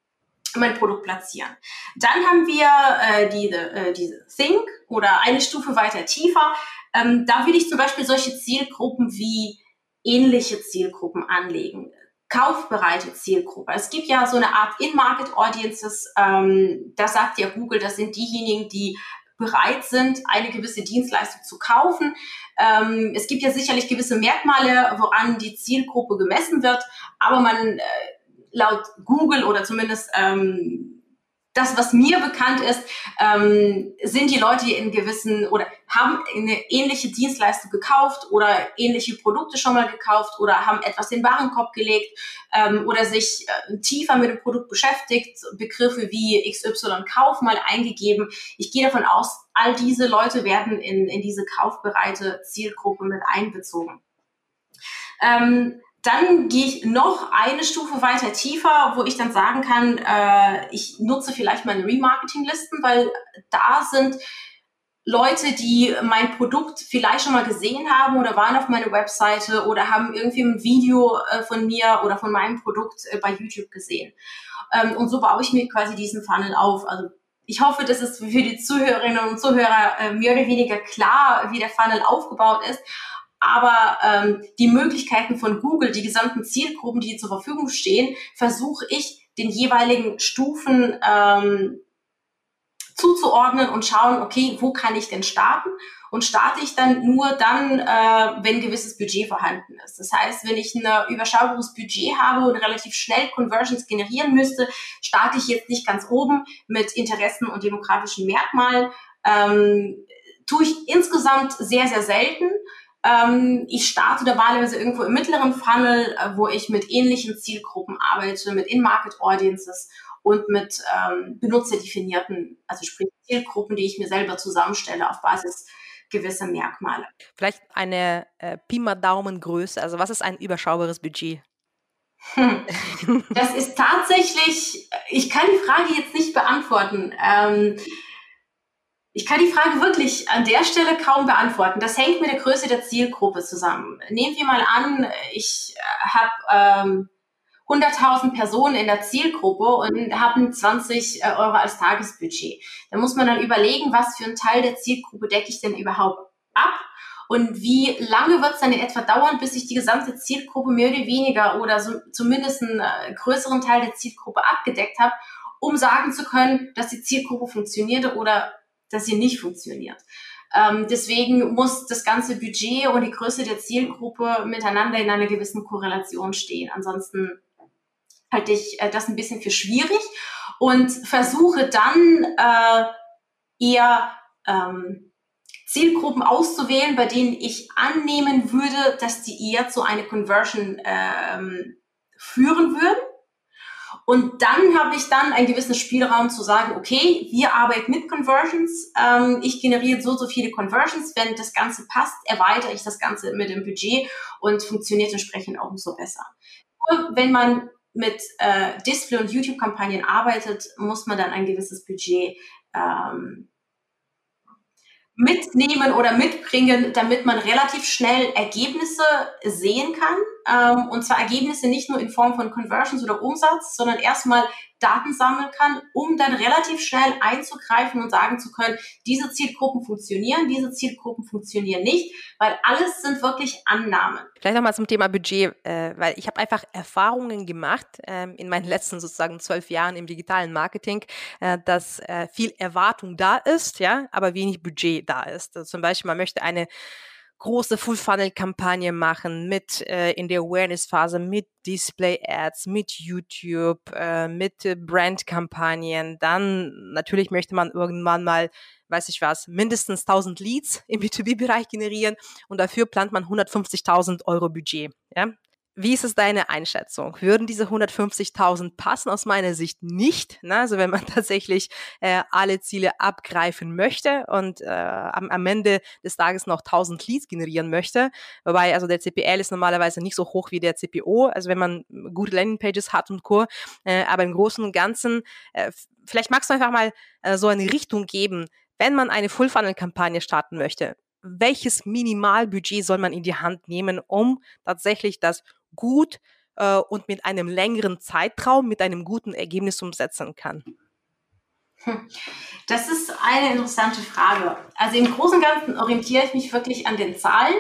mein Produkt platzieren. Dann haben wir äh, diese, äh, diese Think oder eine Stufe weiter tiefer. Ähm, da will ich zum Beispiel solche Zielgruppen wie ähnliche Zielgruppen anlegen. Kaufbereite Zielgruppe. Es gibt ja so eine Art In-Market Audiences, ähm, da sagt ja Google, das sind diejenigen, die bereit sind, eine gewisse Dienstleistung zu kaufen. Ähm, es gibt ja sicherlich gewisse Merkmale, woran die Zielgruppe gemessen wird, aber man äh, laut Google oder zumindest ähm, das, was mir bekannt ist, ähm, sind die Leute, in gewissen oder haben eine ähnliche Dienstleistung gekauft oder ähnliche Produkte schon mal gekauft oder haben etwas in den Warenkorb gelegt ähm, oder sich äh, tiefer mit dem Produkt beschäftigt, Begriffe wie XY Kauf mal eingegeben. Ich gehe davon aus, all diese Leute werden in, in diese kaufbereite Zielgruppe mit einbezogen. Ähm, dann gehe ich noch eine Stufe weiter tiefer, wo ich dann sagen kann, äh, ich nutze vielleicht meine Remarketing-Listen, weil da sind Leute, die mein Produkt vielleicht schon mal gesehen haben oder waren auf meiner Webseite oder haben irgendwie ein Video äh, von mir oder von meinem Produkt äh, bei YouTube gesehen. Ähm, und so baue ich mir quasi diesen Funnel auf. Also ich hoffe, das ist für die Zuhörerinnen und Zuhörer äh, mehr oder weniger klar, wie der Funnel aufgebaut ist. Aber ähm, die Möglichkeiten von Google, die gesamten Zielgruppen, die zur Verfügung stehen, versuche ich den jeweiligen Stufen ähm, zuzuordnen und schauen, okay, wo kann ich denn starten? Und starte ich dann nur dann, äh, wenn gewisses Budget vorhanden ist. Das heißt, wenn ich ein überschaubares Budget habe und relativ schnell Conversions generieren müsste, starte ich jetzt nicht ganz oben mit Interessen und demografischen Merkmalen. Ähm, tue ich insgesamt sehr, sehr selten. Ähm, ich starte normalerweise irgendwo im mittleren Funnel, äh, wo ich mit ähnlichen Zielgruppen arbeite, mit In-Market-Audiences und mit ähm, benutzerdefinierten, also sprich Zielgruppen, die ich mir selber zusammenstelle auf Basis gewisser Merkmale. Vielleicht eine äh, Pi mal Daumengröße, also was ist ein überschaubares Budget? Hm. Das ist tatsächlich, ich kann die Frage jetzt nicht beantworten. Ähm, ich kann die Frage wirklich an der Stelle kaum beantworten. Das hängt mit der Größe der Zielgruppe zusammen. Nehmen wir mal an, ich habe ähm, 100.000 Personen in der Zielgruppe und haben 20 äh, Euro als Tagesbudget. Da muss man dann überlegen, was für einen Teil der Zielgruppe decke ich denn überhaupt ab und wie lange wird es dann in etwa dauern, bis ich die gesamte Zielgruppe mehr oder weniger oder so, zumindest einen äh, größeren Teil der Zielgruppe abgedeckt habe, um sagen zu können, dass die Zielgruppe funktionierte oder dass sie nicht funktioniert. Ähm, deswegen muss das ganze Budget und die Größe der Zielgruppe miteinander in einer gewissen Korrelation stehen. Ansonsten halte ich äh, das ein bisschen für schwierig und versuche dann äh, eher ähm, Zielgruppen auszuwählen, bei denen ich annehmen würde, dass die eher zu einer Conversion ähm, führen würden. Und dann habe ich dann einen gewissen Spielraum zu sagen, okay, wir arbeiten mit Conversions, ähm, ich generiere so, so viele Conversions, wenn das Ganze passt, erweitere ich das Ganze mit dem Budget und funktioniert entsprechend auch umso besser. Nur wenn man mit äh, Display- und YouTube-Kampagnen arbeitet, muss man dann ein gewisses Budget ähm, mitnehmen oder mitbringen, damit man relativ schnell Ergebnisse sehen kann. Ähm, und zwar Ergebnisse nicht nur in Form von Conversions oder Umsatz, sondern erstmal Daten sammeln kann, um dann relativ schnell einzugreifen und sagen zu können, diese Zielgruppen funktionieren, diese Zielgruppen funktionieren nicht, weil alles sind wirklich Annahmen. Vielleicht nochmal zum Thema Budget, äh, weil ich habe einfach Erfahrungen gemacht äh, in meinen letzten sozusagen zwölf Jahren im digitalen Marketing, äh, dass äh, viel Erwartung da ist, ja, aber wenig Budget da ist. Also zum Beispiel, man möchte eine große Full-Funnel-Kampagne machen mit äh, in der Awareness-Phase, mit Display-Ads, mit YouTube, äh, mit äh, Brand-Kampagnen. Dann natürlich möchte man irgendwann mal, weiß ich was, mindestens 1000 Leads im B2B-Bereich generieren und dafür plant man 150.000 Euro Budget. Ja? Wie ist es deine Einschätzung? Würden diese 150.000 passen? Aus meiner Sicht nicht. Ne? Also wenn man (laughs) tatsächlich äh, alle Ziele abgreifen möchte und äh, am, am Ende des Tages noch 1000 Leads generieren möchte, wobei also der CPL ist normalerweise nicht so hoch wie der CPO, also wenn man gute Landingpages hat und Co. Äh, aber im Großen und Ganzen, äh, vielleicht magst du einfach mal äh, so eine Richtung geben, wenn man eine Full-Funnel-Kampagne starten möchte, welches Minimalbudget soll man in die Hand nehmen, um tatsächlich das gut äh, und mit einem längeren Zeitraum, mit einem guten Ergebnis umsetzen kann? Hm. Das ist eine interessante Frage. Also im Großen und Ganzen orientiere ich mich wirklich an den Zahlen.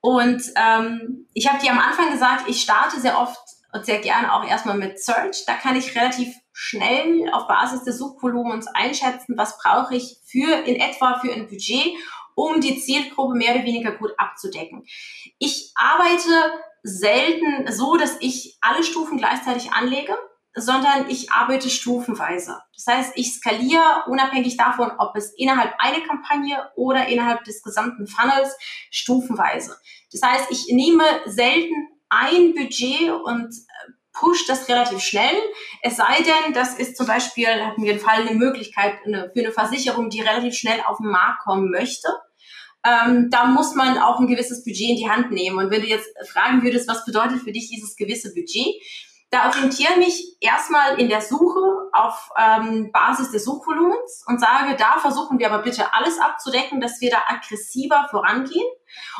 Und ähm, ich habe dir am Anfang gesagt, ich starte sehr oft und sehr gerne auch erstmal mit Search. Da kann ich relativ schnell auf Basis des Suchvolumens einschätzen, was brauche ich für in etwa für ein Budget, um die Zielgruppe mehr oder weniger gut abzudecken. Ich arbeite selten so, dass ich alle Stufen gleichzeitig anlege, sondern ich arbeite stufenweise. Das heißt, ich skaliere unabhängig davon, ob es innerhalb einer Kampagne oder innerhalb des gesamten Funnels stufenweise. Das heißt, ich nehme selten ein Budget und äh, push das relativ schnell. Es sei denn, das ist zum Beispiel, hatten wir den Fall, eine Möglichkeit für eine Versicherung, die relativ schnell auf den Markt kommen möchte ähm, da muss man auch ein gewisses Budget in die Hand nehmen. Und wenn du jetzt fragen würdest, was bedeutet für dich dieses gewisse Budget, da orientiere mich erstmal in der Suche auf ähm, Basis des Suchvolumens und sage, da versuchen wir aber bitte alles abzudecken, dass wir da aggressiver vorangehen.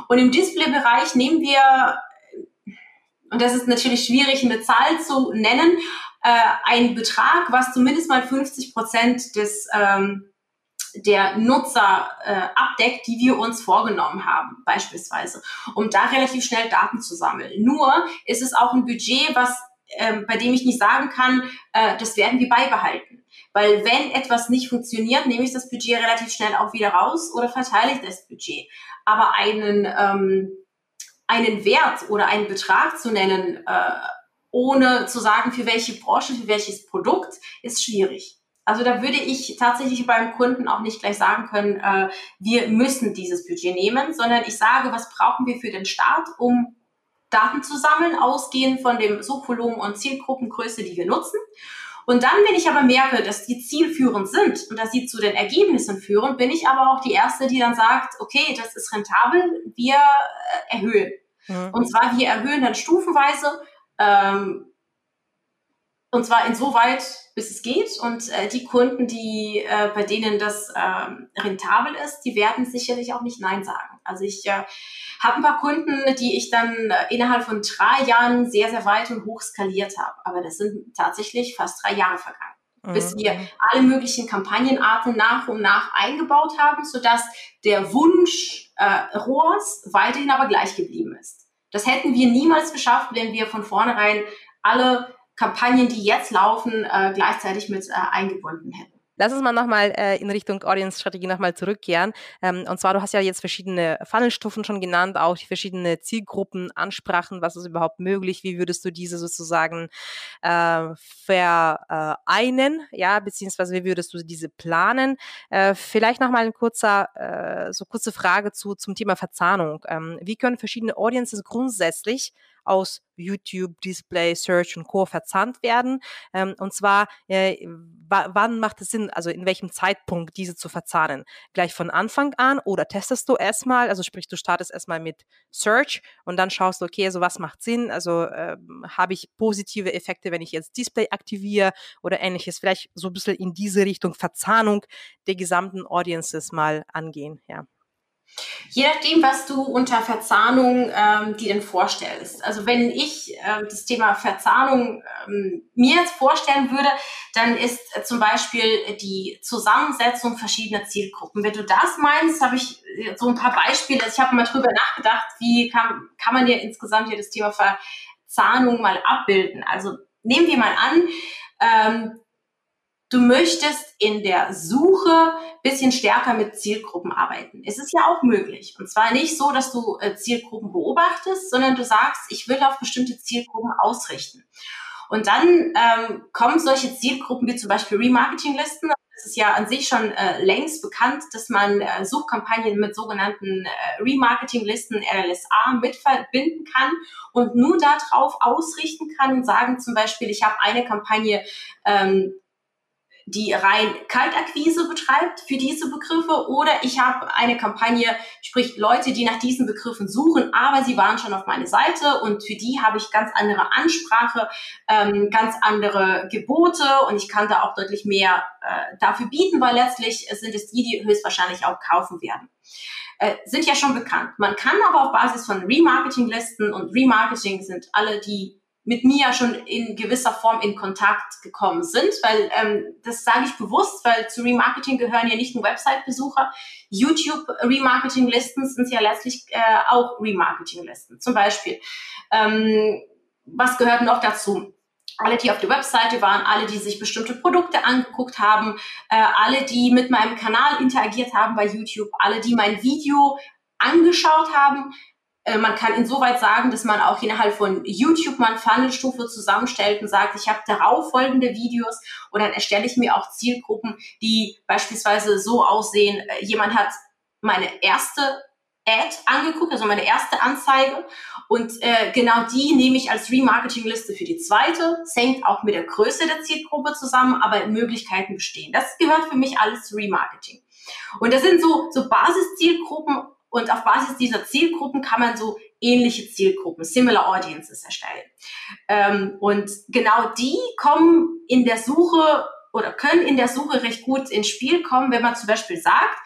Und im Displaybereich nehmen wir, und das ist natürlich schwierig, eine Zahl zu nennen, äh, einen Betrag, was zumindest mal 50 Prozent des ähm, der Nutzer äh, abdeckt, die wir uns vorgenommen haben, beispielsweise, um da relativ schnell Daten zu sammeln. Nur ist es auch ein Budget, was äh, bei dem ich nicht sagen kann, äh, das werden wir beibehalten. Weil wenn etwas nicht funktioniert, nehme ich das Budget relativ schnell auch wieder raus oder verteile ich das Budget. Aber einen, ähm, einen Wert oder einen Betrag zu nennen, äh, ohne zu sagen, für welche Branche, für welches Produkt, ist schwierig. Also da würde ich tatsächlich beim Kunden auch nicht gleich sagen können, äh, wir müssen dieses Budget nehmen, sondern ich sage, was brauchen wir für den Start, um Daten zu sammeln, ausgehend von dem Suchvolumen und Zielgruppengröße, die wir nutzen. Und dann, wenn ich aber merke, dass die zielführend sind und dass sie zu den Ergebnissen führen, bin ich aber auch die Erste, die dann sagt, okay, das ist rentabel, wir äh, erhöhen. Mhm. Und zwar, wir erhöhen dann stufenweise, ähm, und zwar insoweit, bis es geht. Und äh, die Kunden, die äh, bei denen das ähm, rentabel ist, die werden sicherlich auch nicht Nein sagen. Also ich äh, habe ein paar Kunden, die ich dann äh, innerhalb von drei Jahren sehr, sehr weit und hoch skaliert habe. Aber das sind tatsächlich fast drei Jahre vergangen. Mhm. Bis wir alle möglichen Kampagnenarten nach und nach eingebaut haben, sodass der Wunsch äh, ROAS weiterhin aber gleich geblieben ist. Das hätten wir niemals geschafft, wenn wir von vornherein alle Kampagnen, die jetzt laufen, äh, gleichzeitig mit äh, eingebunden hätten. Lass uns mal nochmal äh, in Richtung Audience-Strategie nochmal zurückkehren. Ähm, und zwar, du hast ja jetzt verschiedene Funnelstufen schon genannt, auch die verschiedenen Zielgruppen, Ansprachen, was ist überhaupt möglich, wie würdest du diese sozusagen äh, vereinen, ja, beziehungsweise wie würdest du diese planen? Äh, vielleicht nochmal ein kurzer, äh, so kurze Frage zu, zum Thema Verzahnung. Ähm, wie können verschiedene Audiences grundsätzlich aus YouTube, Display, Search und Co. verzahnt werden. Ähm, und zwar, äh, wann macht es Sinn, also in welchem Zeitpunkt diese zu verzahnen? Gleich von Anfang an oder testest du erstmal, also sprich, du startest erstmal mit Search und dann schaust du, okay, also was macht Sinn? Also äh, habe ich positive Effekte, wenn ich jetzt Display aktiviere oder ähnliches? Vielleicht so ein bisschen in diese Richtung Verzahnung der gesamten Audiences mal angehen, ja. Je nachdem, was du unter Verzahnung ähm, dir denn vorstellst. Also wenn ich äh, das Thema Verzahnung ähm, mir jetzt vorstellen würde, dann ist äh, zum Beispiel die Zusammensetzung verschiedener Zielgruppen. Wenn du das meinst, habe ich äh, so ein paar Beispiele. Also ich habe mal drüber nachgedacht, wie kann, kann man dir insgesamt hier das Thema Verzahnung mal abbilden. Also nehmen wir mal an, ähm, du möchtest in der Suche bisschen stärker mit Zielgruppen arbeiten. Es ist ja auch möglich. Und zwar nicht so, dass du äh, Zielgruppen beobachtest, sondern du sagst, ich will auf bestimmte Zielgruppen ausrichten. Und dann ähm, kommen solche Zielgruppen wie zum Beispiel Remarketing-Listen. Es ist ja an sich schon äh, längst bekannt, dass man äh, Suchkampagnen mit sogenannten äh, Remarketing-Listen, RLSA, mit verbinden kann und nur darauf ausrichten kann und sagen zum Beispiel, ich habe eine Kampagne ähm, die rein Kaltakquise betreibt für diese Begriffe oder ich habe eine Kampagne, sprich Leute, die nach diesen Begriffen suchen, aber sie waren schon auf meine Seite und für die habe ich ganz andere Ansprache, ähm, ganz andere Gebote und ich kann da auch deutlich mehr äh, dafür bieten, weil letztlich sind es die, die höchstwahrscheinlich auch kaufen werden. Äh, sind ja schon bekannt. Man kann aber auf Basis von Remarketing-Listen und Remarketing sind alle die mit mir schon in gewisser Form in Kontakt gekommen sind, weil ähm, das sage ich bewusst, weil zu Remarketing gehören ja nicht nur Website-Besucher. YouTube-Remarketing-Listen sind ja letztlich äh, auch Remarketing-Listen. Zum Beispiel, ähm, was gehört noch dazu? alle, die auf der Webseite waren, alle, die sich bestimmte Produkte angeguckt haben, äh, alle, die mit meinem Kanal interagiert haben bei YouTube, alle, die mein Video angeschaut haben, äh, man kann insoweit sagen, dass man auch innerhalb von YouTube mal Funnelstufe zusammenstellt und sagt, ich habe darauf folgende Videos und dann erstelle ich mir auch Zielgruppen, die beispielsweise so aussehen, äh, jemand hat meine erste Ad angeguckt, also meine erste Anzeige. Und äh, genau die nehme ich als Remarketing-Liste für die zweite. Es hängt auch mit der Größe der Zielgruppe zusammen, aber Möglichkeiten bestehen. Das gehört für mich alles zu Remarketing. Und das sind so, so Basiszielgruppen und auf Basis dieser Zielgruppen kann man so ähnliche Zielgruppen, similar audiences erstellen. Ähm, und genau die kommen in der Suche oder können in der Suche recht gut ins Spiel kommen, wenn man zum Beispiel sagt,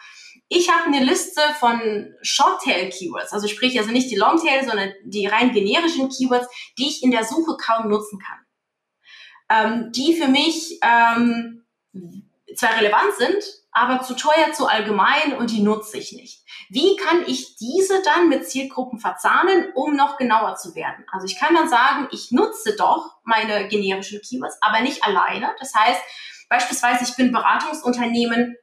ich habe eine Liste von Short-Tail-Keywords, also sprich also nicht die Long-Tail, sondern die rein generischen Keywords, die ich in der Suche kaum nutzen kann. Ähm, die für mich ähm, zwar relevant sind, aber zu teuer, zu allgemein und die nutze ich nicht. Wie kann ich diese dann mit Zielgruppen verzahnen, um noch genauer zu werden? Also ich kann dann sagen, ich nutze doch meine generischen Keywords, aber nicht alleine. Das heißt, beispielsweise ich bin Beratungsunternehmen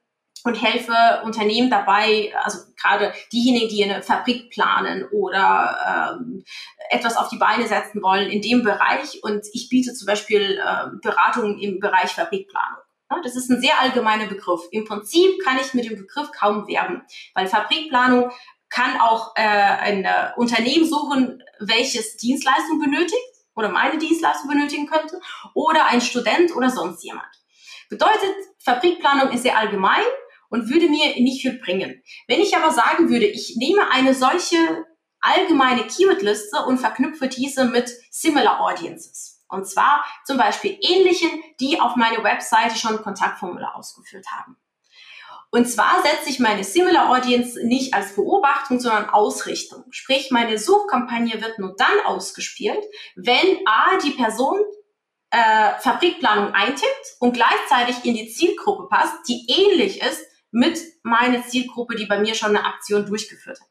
und helfe Unternehmen dabei, also gerade diejenigen, die eine Fabrik planen oder ähm, etwas auf die Beine setzen wollen in dem Bereich. Und ich biete zum Beispiel äh, Beratungen im Bereich Fabrikplanung. Das ist ein sehr allgemeiner Begriff. Im Prinzip kann ich mit dem Begriff kaum werben, weil Fabrikplanung kann auch äh, ein äh, Unternehmen suchen, welches Dienstleistung benötigt oder meine Dienstleistung benötigen könnte oder ein Student oder sonst jemand. Bedeutet, Fabrikplanung ist sehr allgemein und würde mir nicht viel bringen. Wenn ich aber sagen würde, ich nehme eine solche allgemeine Keywordliste und verknüpfe diese mit Similar Audiences und zwar zum Beispiel ähnlichen, die auf meine Webseite schon Kontaktformular ausgeführt haben. Und zwar setze ich meine Similar Audience nicht als Beobachtung, sondern Ausrichtung. Sprich, meine Suchkampagne wird nur dann ausgespielt, wenn A, die Person äh, Fabrikplanung eintippt und gleichzeitig in die Zielgruppe passt, die ähnlich ist mit meiner Zielgruppe, die bei mir schon eine Aktion durchgeführt hat.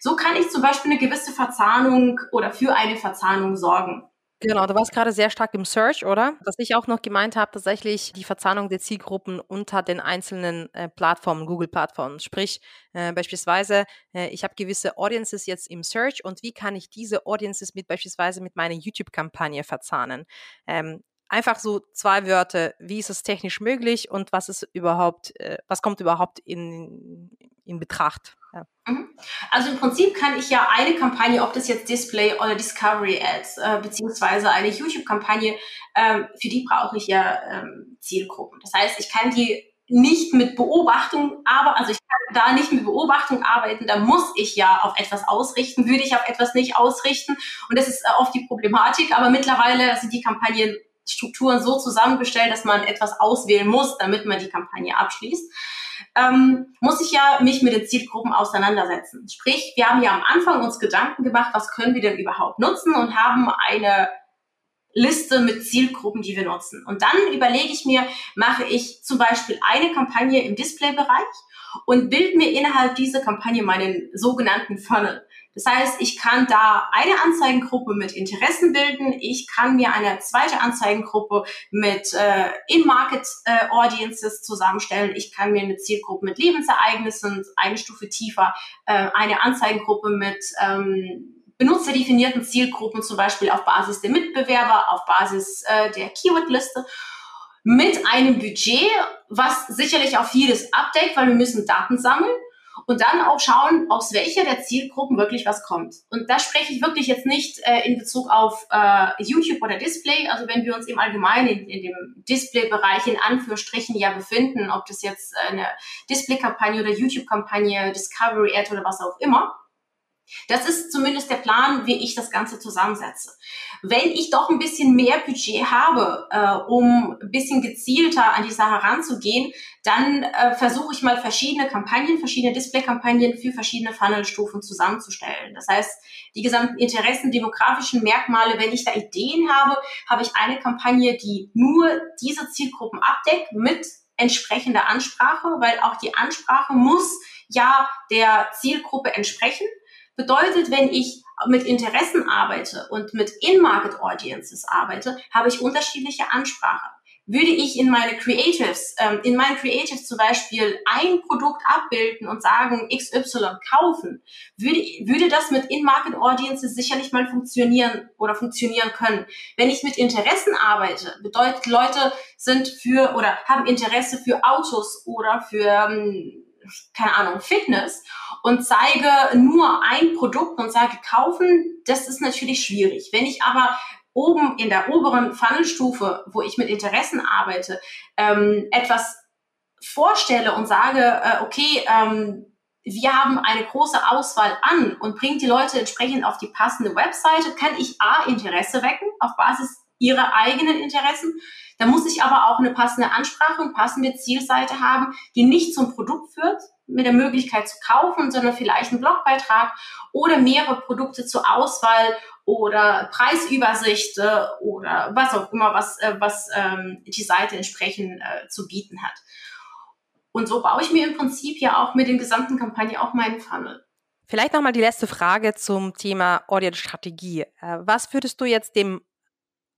So kann ich zum Beispiel eine gewisse Verzahnung oder für eine Verzahnung sorgen. Genau, du warst gerade sehr stark im Search, oder? Was ich auch noch gemeint habe, tatsächlich die Verzahnung der Zielgruppen unter den einzelnen äh, Plattformen, Google-Plattformen. Sprich, äh, beispielsweise, äh, ich habe gewisse Audiences jetzt im Search und wie kann ich diese Audiences mit beispielsweise mit meiner YouTube-Kampagne verzahnen? Ähm, einfach so zwei Wörter, wie ist es technisch möglich und was ist überhaupt, äh, was kommt überhaupt in, in Betracht? Ja. Mhm. Also im Prinzip kann ich ja eine Kampagne, ob das jetzt Display oder Discovery Ads, äh, beziehungsweise eine YouTube-Kampagne, ähm, für die brauche ich ja ähm, Zielgruppen. Das heißt, ich kann die nicht mit Beobachtung, aber also ich kann da nicht mit Beobachtung arbeiten, da muss ich ja auf etwas ausrichten, würde ich auf etwas nicht ausrichten und das ist äh, oft die Problematik, aber mittlerweile sind die Kampagnen Strukturen so zusammengestellt, dass man etwas auswählen muss, damit man die Kampagne abschließt, ähm, muss ich ja mich mit den Zielgruppen auseinandersetzen. Sprich, wir haben ja am Anfang uns Gedanken gemacht, was können wir denn überhaupt nutzen und haben eine Liste mit Zielgruppen, die wir nutzen. Und dann überlege ich mir, mache ich zum Beispiel eine Kampagne im Displaybereich und bilde mir innerhalb dieser Kampagne meinen sogenannten Funnel. Das heißt, ich kann da eine Anzeigengruppe mit Interessen bilden. Ich kann mir eine zweite Anzeigengruppe mit äh, In-Market-Audiences äh, zusammenstellen. Ich kann mir eine Zielgruppe mit Lebensereignissen, eine Stufe tiefer, äh, eine Anzeigengruppe mit ähm, benutzerdefinierten Zielgruppen, zum Beispiel auf Basis der Mitbewerber, auf Basis äh, der Keywordliste mit einem Budget, was sicherlich auch vieles abdeckt, weil wir müssen Daten sammeln und dann auch schauen, aus welcher der Zielgruppen wirklich was kommt. Und da spreche ich wirklich jetzt nicht äh, in Bezug auf äh, YouTube oder Display. Also wenn wir uns im Allgemeinen in, in dem Display-Bereich in Anführungsstrichen ja befinden, ob das jetzt eine Display-Kampagne oder YouTube-Kampagne, Discovery-Ad oder was auch immer, das ist zumindest der Plan, wie ich das Ganze zusammensetze. Wenn ich doch ein bisschen mehr Budget habe, äh, um ein bisschen gezielter an die Sache ranzugehen, dann äh, versuche ich mal verschiedene Kampagnen, verschiedene Display-Kampagnen für verschiedene Funnelstufen zusammenzustellen. Das heißt, die gesamten Interessen, demografischen Merkmale, wenn ich da Ideen habe, habe ich eine Kampagne, die nur diese Zielgruppen abdeckt mit entsprechender Ansprache, weil auch die Ansprache muss ja der Zielgruppe entsprechen. Bedeutet, wenn ich mit Interessen arbeite und mit In-Market Audiences arbeite, habe ich unterschiedliche Ansprache. Würde ich in meine Creatives, ähm, in meinen Creatives zum Beispiel ein Produkt abbilden und sagen XY kaufen, würde, würde das mit In-Market Audiences sicherlich mal funktionieren oder funktionieren können. Wenn ich mit Interessen arbeite, bedeutet Leute sind für oder haben Interesse für Autos oder für ähm, keine Ahnung, Fitness und zeige nur ein Produkt und sage kaufen, das ist natürlich schwierig. Wenn ich aber oben in der oberen Funnelstufe, wo ich mit Interessen arbeite, ähm, etwas vorstelle und sage, äh, okay, ähm, wir haben eine große Auswahl an und bringt die Leute entsprechend auf die passende Webseite, kann ich A, Interesse wecken auf Basis ihrer eigenen Interessen. Da muss ich aber auch eine passende Ansprache und passende Zielseite haben, die nicht zum Produkt führt, mit der Möglichkeit zu kaufen, sondern vielleicht einen Blogbeitrag oder mehrere Produkte zur Auswahl oder Preisübersicht oder was auch immer, was, äh, was ähm, die Seite entsprechend äh, zu bieten hat. Und so baue ich mir im Prinzip ja auch mit den gesamten Kampagnen auch meinen Funnel. Vielleicht nochmal die letzte Frage zum Thema Audience-Strategie. Äh, was würdest du jetzt dem,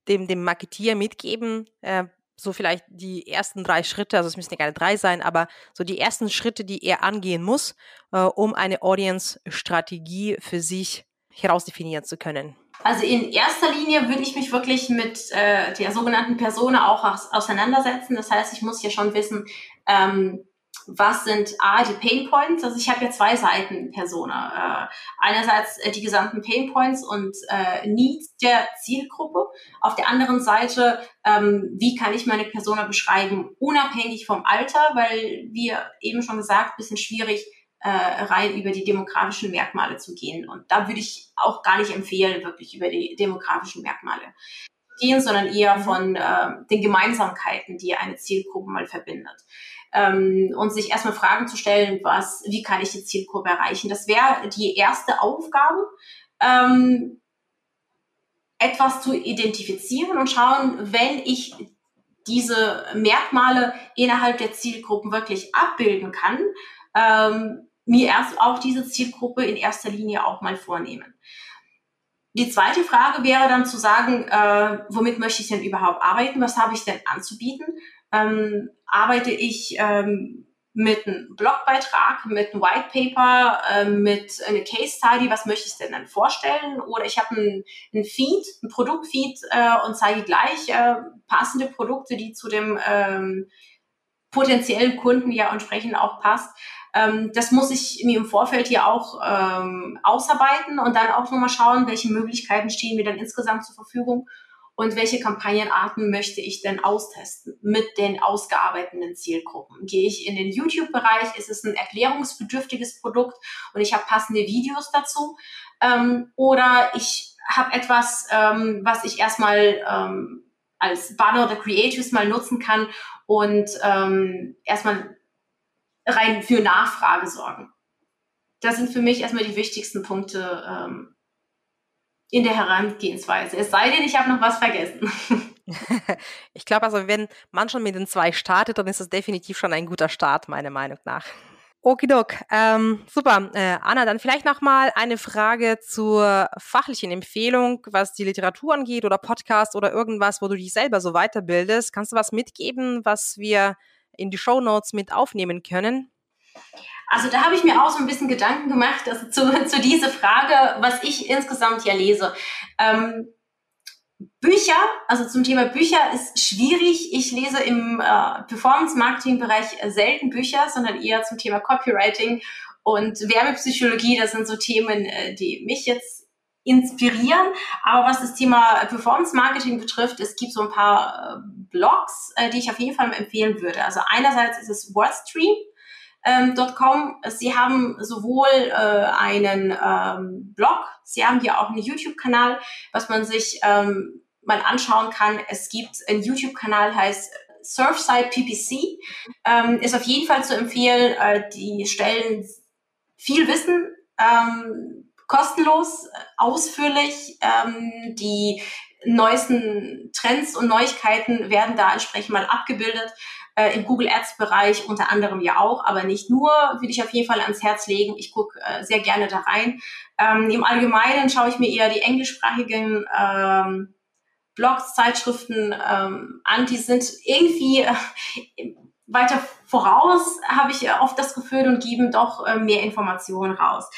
dem, dem Marketier mitgeben? Äh, so vielleicht die ersten drei Schritte, also es müssen ja keine drei sein, aber so die ersten Schritte, die er angehen muss, äh, um eine Audience-Strategie für sich herausdefinieren zu können. Also in erster Linie würde ich mich wirklich mit äh, der sogenannten Persona auch aus, auseinandersetzen. Das heißt, ich muss ja schon wissen, ähm, was sind A, die Pain Points? Also ich habe ja zwei Seiten Persona. Äh, einerseits äh, die gesamten Pain Points und äh, Needs der Zielgruppe. Auf der anderen Seite, ähm, wie kann ich meine Persona beschreiben, unabhängig vom Alter, weil wir eben schon gesagt, bisschen schwierig, äh, rein über die demografischen Merkmale zu gehen. Und da würde ich auch gar nicht empfehlen, wirklich über die demografischen Merkmale zu gehen, sondern eher mhm. von äh, den Gemeinsamkeiten, die eine Zielgruppe mal verbindet. Ähm, und sich erstmal Fragen zu stellen, was, wie kann ich die Zielgruppe erreichen? Das wäre die erste Aufgabe. Ähm, etwas zu identifizieren und schauen, wenn ich diese Merkmale innerhalb der Zielgruppen wirklich abbilden kann, ähm, mir erst auch diese Zielgruppe in erster Linie auch mal vornehmen. Die zweite Frage wäre dann zu sagen, äh, womit möchte ich denn überhaupt arbeiten? Was habe ich denn anzubieten? Ähm, arbeite ich ähm, mit einem Blogbeitrag, mit einem White Paper, äh, mit einer Case Study, was möchte ich denn dann vorstellen? Oder ich habe ein, ein Feed, ein Produktfeed äh, und zeige gleich äh, passende Produkte, die zu dem ähm, potenziellen Kunden ja entsprechend auch passt. Ähm, das muss ich mir im Vorfeld hier auch ähm, ausarbeiten und dann auch nochmal schauen, welche Möglichkeiten stehen mir dann insgesamt zur Verfügung und welche Kampagnenarten möchte ich denn austesten mit den ausgearbeiteten Zielgruppen. Gehe ich in den YouTube-Bereich, ist es ein erklärungsbedürftiges Produkt und ich habe passende Videos dazu ähm, oder ich habe etwas, ähm, was ich erstmal ähm, als Banner oder Creatives mal nutzen kann und ähm, erstmal rein für Nachfrage sorgen. Das sind für mich erstmal die wichtigsten Punkte ähm, in der Herangehensweise. Es sei denn, ich habe noch was vergessen. (laughs) ich glaube also, wenn man schon mit den zwei startet, dann ist das definitiv schon ein guter Start, meiner Meinung nach. Okidok, ähm, super. Äh, Anna, dann vielleicht nochmal eine Frage zur fachlichen Empfehlung, was die Literatur angeht oder Podcast oder irgendwas, wo du dich selber so weiterbildest. Kannst du was mitgeben, was wir in die Show Notes mit aufnehmen können? Also da habe ich mir auch so ein bisschen Gedanken gemacht also zu, (laughs) zu dieser Frage, was ich insgesamt ja lese. Ähm, Bücher, also zum Thema Bücher ist schwierig. Ich lese im äh, Performance-Marketing-Bereich selten Bücher, sondern eher zum Thema Copywriting und Werbepsychologie. Das sind so Themen, äh, die mich jetzt inspirieren. Aber was das Thema Performance Marketing betrifft, es gibt so ein paar äh, Blogs, äh, die ich auf jeden Fall empfehlen würde. Also einerseits ist es WordStream. Ähm, .com. Sie haben sowohl äh, einen ähm, Blog, Sie haben hier auch einen YouTube-Kanal, was man sich ähm, mal anschauen kann. Es gibt einen YouTube-Kanal, heißt Surfside PPC. Ähm, ist auf jeden Fall zu empfehlen. Äh, die stellen viel Wissen ähm, kostenlos, ausführlich. Ähm, die neuesten Trends und Neuigkeiten werden da entsprechend mal abgebildet. Äh, Im Google Ads Bereich unter anderem ja auch, aber nicht nur, würde ich auf jeden Fall ans Herz legen. Ich gucke äh, sehr gerne da rein. Ähm, Im Allgemeinen schaue ich mir eher die englischsprachigen ähm, Blogs, Zeitschriften ähm, an. Die sind irgendwie äh, weiter voraus, habe ich oft das Gefühl, und geben doch äh, mehr Informationen raus.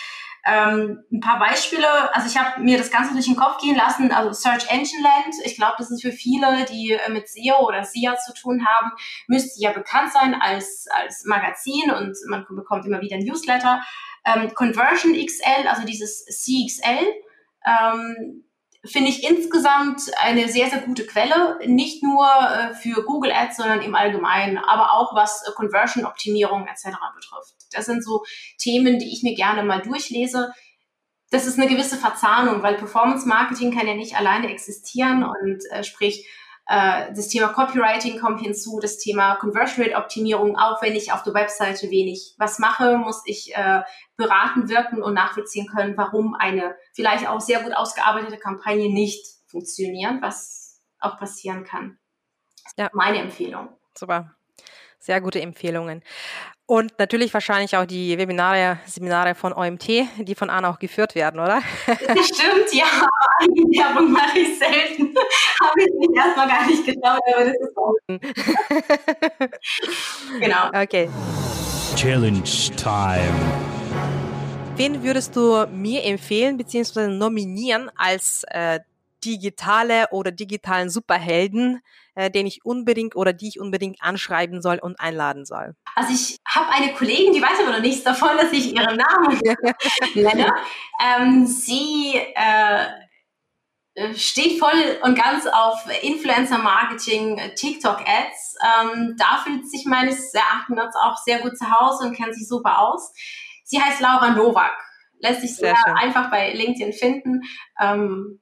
Ähm, ein paar Beispiele, also ich habe mir das Ganze durch den Kopf gehen lassen, also Search Engine Land, ich glaube, das ist für viele, die äh, mit SEO oder SEA zu tun haben, müsste ja bekannt sein als, als Magazin und man bekommt immer wieder Newsletter. Ähm, Conversion XL, also dieses CXL, ähm, finde ich insgesamt eine sehr, sehr gute Quelle, nicht nur äh, für Google Ads, sondern im Allgemeinen, aber auch was äh, Conversion-Optimierung etc. betrifft. Das sind so Themen, die ich mir gerne mal durchlese. Das ist eine gewisse Verzahnung, weil Performance Marketing kann ja nicht alleine existieren und äh, sprich, äh, das Thema Copywriting kommt hinzu, das Thema Conversion Rate Optimierung. Auch wenn ich auf der Webseite wenig was mache, muss ich äh, beraten wirken und nachvollziehen können, warum eine vielleicht auch sehr gut ausgearbeitete Kampagne nicht funktioniert, was auch passieren kann. Ja. Meine Empfehlung. Super. Sehr gute Empfehlungen. Und natürlich wahrscheinlich auch die Webinare, Seminare von OMT, die von Anna auch geführt werden, oder? (laughs) Das stimmt, ja. Werbung mache ich selten. Habe ich mich erstmal gar nicht getraut, aber das ist auch. (laughs) genau. Okay. Challenge Time. Wen würdest du mir empfehlen bzw. nominieren als äh, digitale oder digitalen Superhelden, äh, den ich unbedingt oder die ich unbedingt anschreiben soll und einladen soll? Also ich habe eine Kollegin, die weiß aber noch nichts davon, dass ich ihren Namen (laughs) nenne. Ähm, sie äh, äh, steht voll und ganz auf Influencer-Marketing, TikTok-Ads. Ähm, da fühlt sich meines Erachtens auch sehr gut zu Hause und kennt sich super aus. Sie heißt Laura Nowak. Lässt sich sehr, sehr einfach bei LinkedIn finden. Ähm,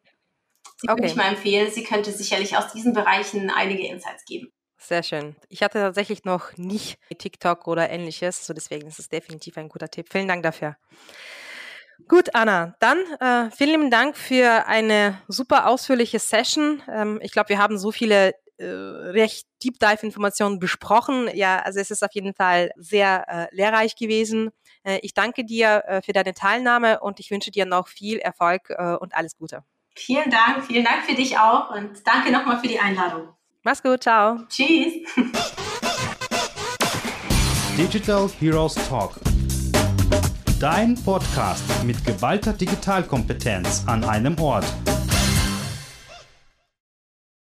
die okay. würde ich mal empfehlen. Sie könnte sicherlich aus diesen Bereichen einige Insights geben. Sehr schön. Ich hatte tatsächlich noch nicht TikTok oder ähnliches, so deswegen ist es definitiv ein guter Tipp. Vielen Dank dafür. Gut, Anna, dann äh, vielen lieben Dank für eine super ausführliche Session. Ähm, ich glaube, wir haben so viele äh, recht Deep Dive Informationen besprochen. Ja, also es ist auf jeden Fall sehr äh, lehrreich gewesen. Äh, ich danke dir äh, für deine Teilnahme und ich wünsche dir noch viel Erfolg äh, und alles Gute. Vielen Dank, vielen Dank für dich auch und danke nochmal für die Einladung. Mach's gut, ciao. Tschüss. (laughs) Digital Heroes Talk. Dein Podcast mit geballter Digitalkompetenz an einem Ort.